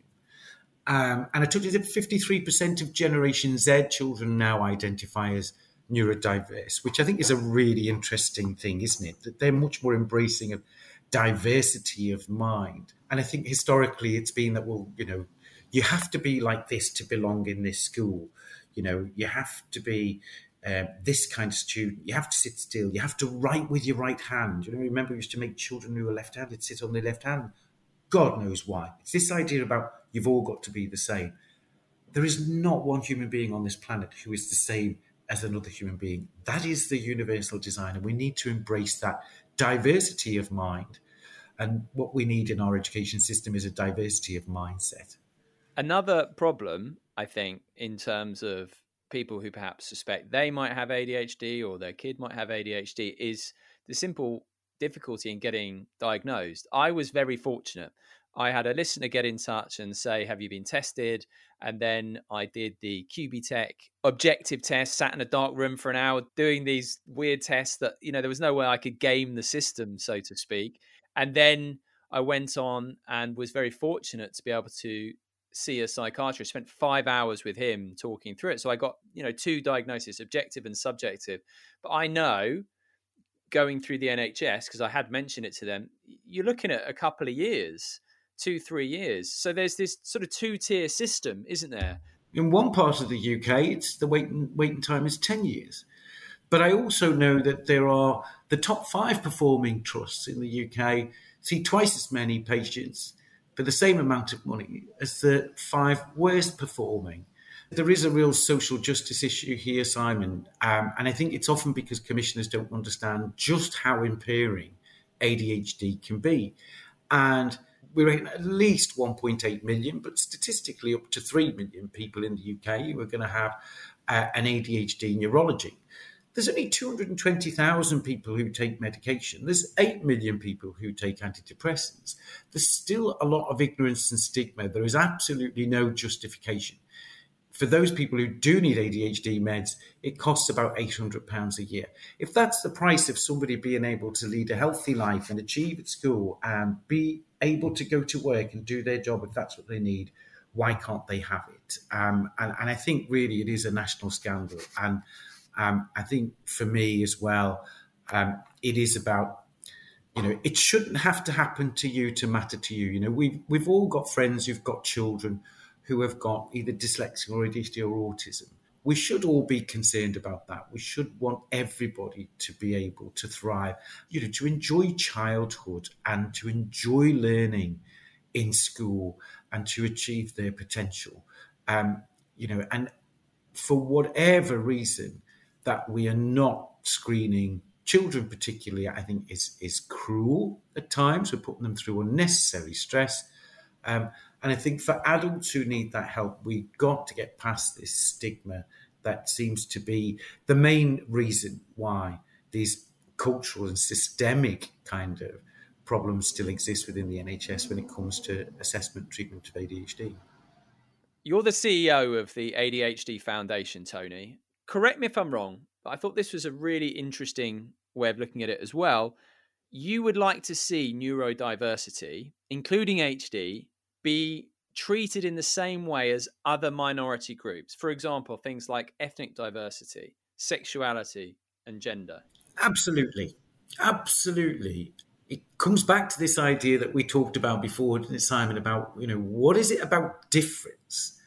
Um, and I told you that 53% of Generation Z children now identify as neurodiverse, which I think is a really interesting thing, isn't it? That they're much more embracing of diversity of mind. And I think historically it's been that, well, you know, you have to be like this to belong in this school. You know, you have to be uh, this kind of student. You have to sit still. You have to write with your right hand. You know, remember we used to make children who were left-handed sit on their left hand. God knows why. It's this idea about you've all got to be the same. There is not one human being on this planet who is the same as another human being. That is the universal design, and we need to embrace that diversity of mind. And what we need in our education system is a diversity of mindset. Another problem, I think, in terms of people who perhaps suspect they might have ADHD or their kid might have ADHD, is the simple difficulty in getting diagnosed. I was very fortunate. I had a listener get in touch and say, Have you been tested? And then I did the Qbtech objective test, sat in a dark room for an hour doing these weird tests that, you know, there was no way I could game the system, so to speak. And then I went on and was very fortunate to be able to see a psychiatrist, spent five hours with him talking through it. So I got, you know, two diagnoses, objective and subjective. But I know going through the NHS, because I had mentioned it to them, you're looking at a couple of years two, three years. So there's this sort of two tier system, isn't there? In one part of the UK, it's the waiting waiting time is ten years. But I also know that there are the top five performing trusts in the UK see twice as many patients for the same amount of money as the five worst performing. There is a real social justice issue here, Simon, um, and I think it's often because commissioners don't understand just how impairing ADHD can be. And we're at least 1.8 million, but statistically up to 3 million people in the UK who are going to have uh, an ADHD neurology. There's only 220,000 people who take medication. There's 8 million people who take antidepressants. There's still a lot of ignorance and stigma. There is absolutely no justification. For those people who do need ADHD meds, it costs about £800 a year. If that's the price of somebody being able to lead a healthy life and achieve at school and be able to go to work and do their job if that's what they need, why can't they have it? Um, and, and, I think really it is a national scandal. And um, I think for me as well, um, it is about, you know, it shouldn't have to happen to you to matter to you. You know, we've, we've all got friends who've got children who have got either dyslexia or ADHD or autism we should all be concerned about that. We should want everybody to be able to thrive, you know, to enjoy childhood and to enjoy learning in school and to achieve their potential. Um, you know, and for whatever reason that we are not screening children particularly, I think is is cruel at times. We're putting them through unnecessary stress. Um, and I think for adults who need that help, we've got to get past this stigma that seems to be the main reason why these cultural and systemic kind of problems still exist within the NHS when it comes to assessment treatment of ADHD. You're the CEO of the ADHD Foundation, Tony. Correct me if I'm wrong, but I thought this was a really interesting way of looking at it as well. You would like to see neurodiversity, including HD, be treated in the same way as other minority groups? For example, things like ethnic diversity, sexuality, and gender? Absolutely. Absolutely. It comes back to this idea that we talked about before, Simon, about, you know, what is it about difference?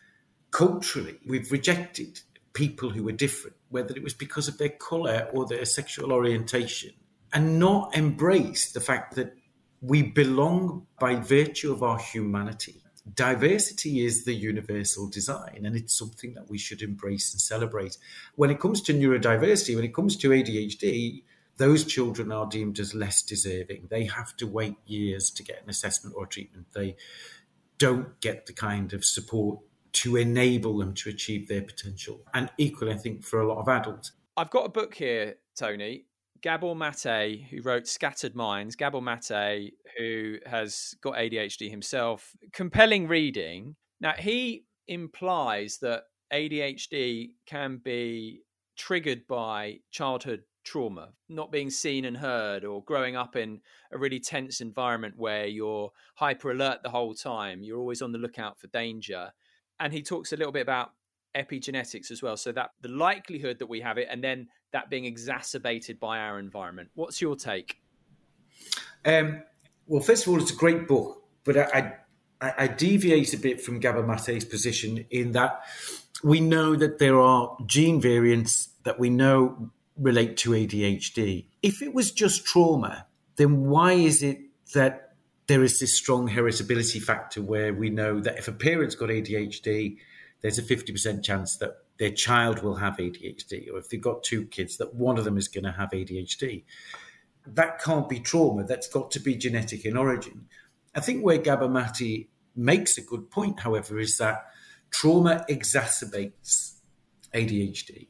Culturally, we've rejected people who were different, whether it was because of their colour or their sexual orientation, and not embrace the fact that we belong by virtue of our humanity. Diversity is the universal design, and it's something that we should embrace and celebrate. When it comes to neurodiversity, when it comes to ADHD, those children are deemed as less deserving. They have to wait years to get an assessment or treatment. They don't get the kind of support to enable them to achieve their potential. And equally, I think for a lot of adults. I've got a book here, Tony, Gabor Mate, who wrote Scattered Minds, Gabor Mate, who has got ADHD himself, compelling reading. Now, he implies that ADHD can be triggered by childhood trauma, not being seen and heard, or growing up in a really tense environment where you're hyper alert the whole time, you're always on the lookout for danger. And he talks a little bit about epigenetics as well. So that the likelihood that we have it, and then that being exacerbated by our environment. What's your take? Um, well, first of all, it's a great book, but I, I, I deviate a bit from Gabor Mate's position in that we know that there are gene variants that we know relate to ADHD. If it was just trauma, then why is it that there is this strong heritability factor where we know that if a parent's got ADHD, there's a 50% chance that their child will have ADHD, or if they've got two kids, that one of them is going to have ADHD. That can't be trauma. That's got to be genetic in origin. I think where Gabor Mate makes a good point, however, is that trauma exacerbates ADHD.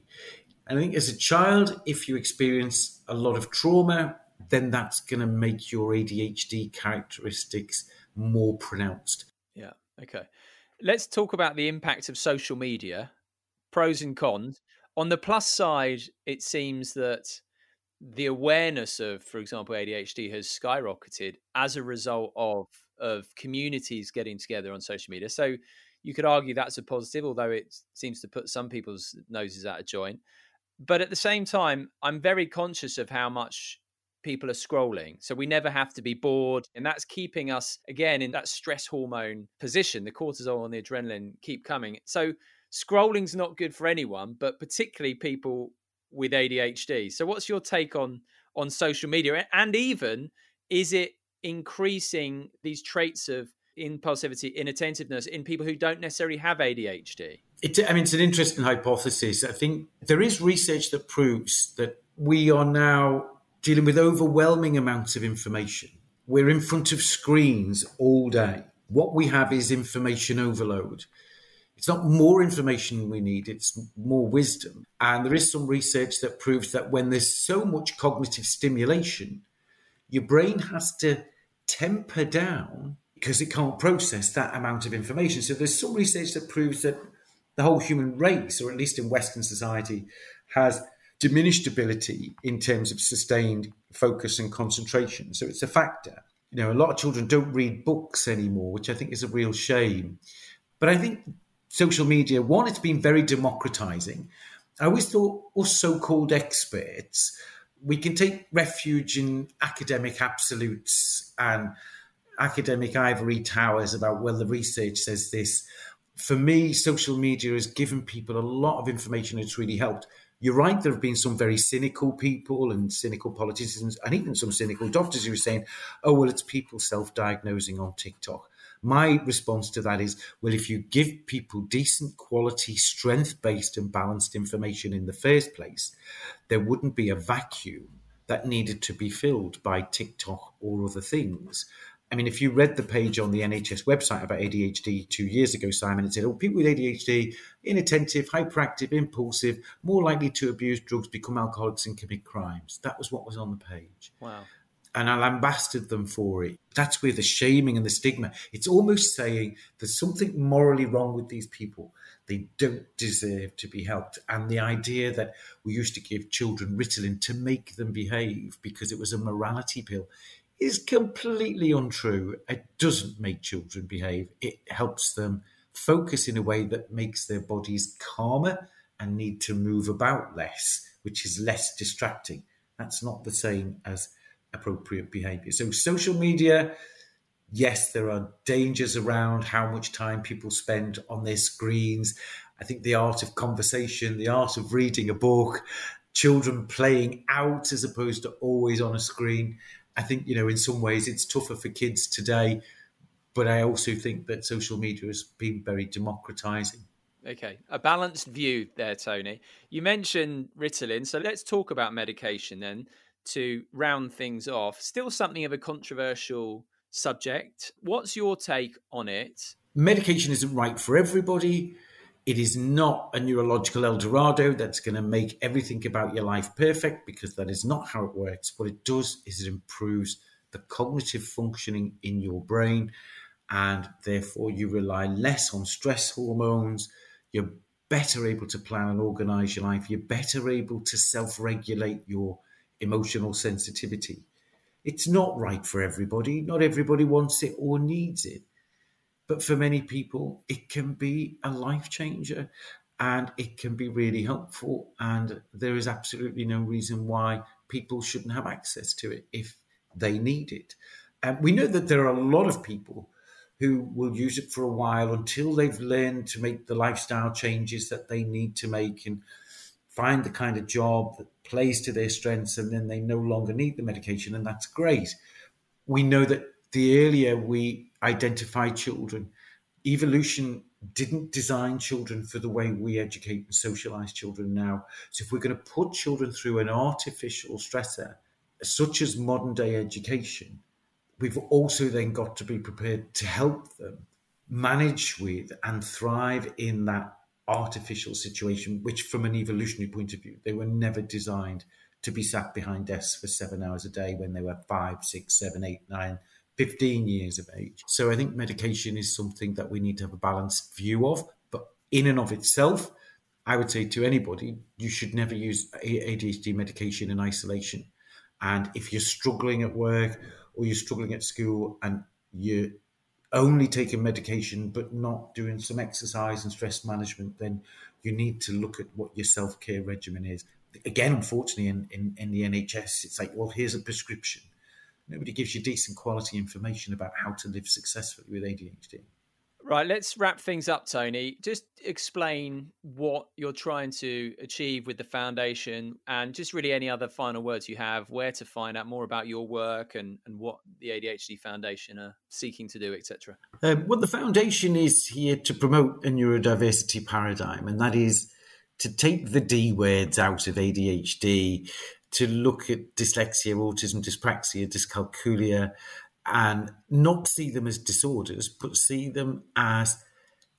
I think as a child, if you experience a lot of trauma, then that's going to make your ADHD characteristics more pronounced. Yeah. Okay let's talk about the impact of social media, pros and cons. On the plus side, it seems that the awareness of, for example, ADHD has skyrocketed as a result of of communities getting together on social media. So you could argue that's a positive, although it seems to put some people's noses out of joint. But at the same time, I'm very conscious of how much people are scrolling. So we never have to be bored. And that's keeping us, again, in that stress hormone position. The cortisol and the adrenaline keep coming. So scrolling's not good for anyone, but particularly people with ADHD. So what's your take on on social media? And even is it increasing these traits of impulsivity, inattentiveness in people who don't necessarily have ADHD? It, I mean, it's an interesting hypothesis. I think there is research that proves that we are now dealing with overwhelming amounts of information. We're in front of screens all day. What we have is information overload. It's not more information we need, it's more wisdom. And there is some research that proves that when there's so much cognitive stimulation, your brain has to temper down because it can't process that amount of information. So there's some research that proves that the whole human race, or at least in Western society, has diminished ability in terms of sustained focus and concentration. So it's a factor. You know, a lot of children don't read books anymore, which I think is a real shame. But I think social media, one, it's been very democratizing. I always thought us so called experts, we can take refuge in academic absolutes and academic ivory towers about, well, the research says this. For me, social media has given people a lot of information. It's really helped. You're right, there have been some very cynical people and cynical politicians, and even some cynical doctors who are saying, oh, well, it's people self diagnosing on TikTok. My response to that is well, if you give people decent quality, strength based, and balanced information in the first place, there wouldn't be a vacuum that needed to be filled by TikTok or other things. I mean, if you read the page on the NHS website about ADHD two years ago, Simon, it said, oh, people with ADHD, inattentive, hyperactive, impulsive, more likely to abuse drugs, become alcoholics, and commit crimes. That was what was on the page. Wow. And I lambasted them for it. That's where the shaming and the stigma, it's almost saying there's something morally wrong with these people. They don't deserve to be helped. And the idea that we used to give children Ritalin to make them behave because it was a morality pill is completely untrue. It doesn't make children behave. It helps them focus in a way that makes their bodies calmer and need to move about less, which is less distracting. That's not the same as appropriate behavior. So, social media, yes, there are dangers around how much time people spend on their screens. I think the art of conversation, the art of reading a book, children playing out as opposed to always on a screen. I think, you know, in some ways it's tougher for kids today, but I also think that social media has been very democratizing. Okay, a balanced view there, Tony. You mentioned Ritalin, so let's talk about medication then to round things off. Still something of a controversial subject. What's your take on it? Medication isn't right for everybody. It is not a neurological El Dorado that's going to make everything about your life perfect because that is not how it works. What it does is it improves the cognitive functioning in your brain, and therefore you rely less on stress hormones. You're better able to plan and organize your life. You're better able to self regulate your emotional sensitivity. It's not right for everybody. Not everybody wants it or needs it. But for many people, it can be a life changer and it can be really helpful. And there is absolutely no reason why people shouldn't have access to it if they need it. And we know that there are a lot of people who will use it for a while until they've learned to make the lifestyle changes that they need to make and find the kind of job that plays to their strengths, and then they no longer need the medication, and that's great. We know that the earlier we identify children, evolution didn't design children for the way we educate and socialize children now. So if we're going to put children through an artificial stressor, such as modern day education, we've also then got to be prepared to help them manage with and thrive in that artificial situation, which, from an evolutionary point of view, they were never designed to be sat behind desks for seven hours a day when they were five, six, seven, eight, nine, 15 years of age. So I think medication is something that we need to have a balanced view of. But in and of itself, I would say to anybody, you should never use ADHD medication in isolation. And if you're struggling at work or you're struggling at school and you're only taking medication but not doing some exercise and stress management, then you need to look at what your self care regimen is. Again, unfortunately, in, in, in the NHS, it's like, well, here's a prescription. Nobody gives you decent quality information about how to live successfully with ADHD. Right, let's wrap things up, Tony. Just explain what you're trying to achieve with the foundation and just really any other final words you have, where to find out more about your work and, and what the ADHD Foundation are seeking to do, etc. Um, well, the foundation is here to promote a neurodiversity paradigm, and that is to take the D words out of ADHD, to look at dyslexia, autism, dyspraxia, dyscalculia, and not see them as disorders, but see them as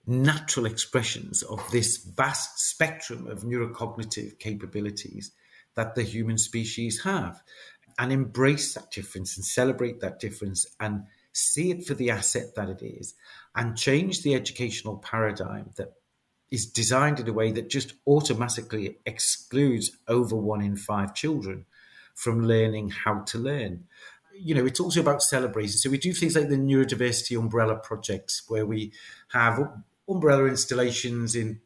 natural expressions of this vast spectrum of neurocognitive capabilities that the human species have. And embrace that difference and celebrate that difference and see it for the asset that it is and change the educational paradigm that is designed in a way that just automatically excludes over one in five children from learning how to learn you know, it's also about celebrating. So we do things like the neurodiversity umbrella projects, where we have umbrella installations in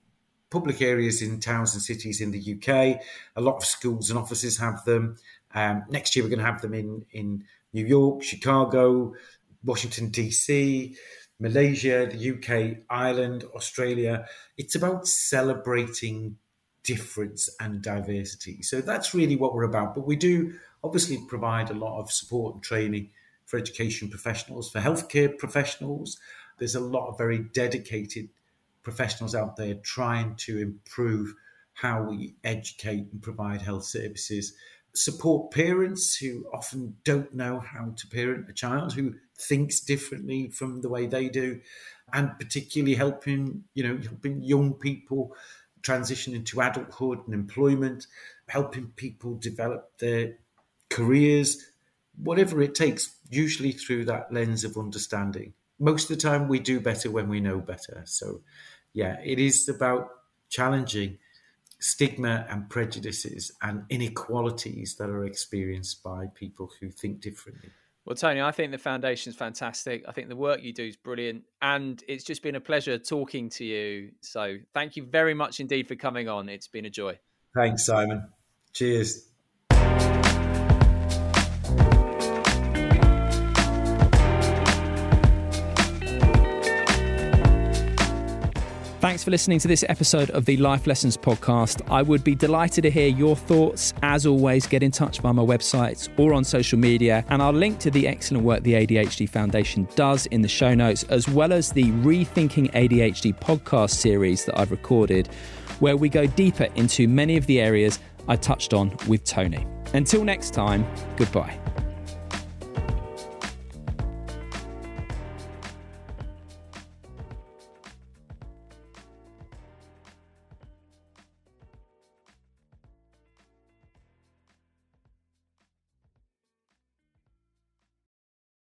public areas in towns and cities in the UK. A lot of schools and offices have them. Um, next year, we're going to have them in in New York, Chicago, Washington DC, Malaysia, the UK, Ireland, Australia. It's about celebrating difference and diversity. So that's really what we're about. But we do obviously provide a lot of support and training for education professionals, for healthcare professionals. There's a lot of very dedicated professionals out there trying to improve how we educate and provide health services. Support parents who often don't know how to parent a child who thinks differently from the way they do, and particularly helping, you know, helping young people transition into adulthood and employment, helping people develop their careers, whatever it takes, usually through that lens of understanding. Most of the time, we do better when we know better. So, yeah, it is about challenging stigma and prejudices and inequalities that are experienced by people who think differently. Well, Tony, I think the foundation's fantastic. I think the work you do is brilliant. And it's just been a pleasure talking to you. So thank you very much indeed for coming on. It's been a joy. Thanks, Simon. Cheers. Thanks for listening to this episode of the Life Lessons podcast. I would be delighted to hear your thoughts. As always, get in touch via my websites or on social media, and I'll link to the excellent work the ADHD Foundation does in the show notes, as well as the Rethinking ADHD podcast series that I've recorded, where we go deeper into many of the areas I touched on with Tony. Until next time, goodbye.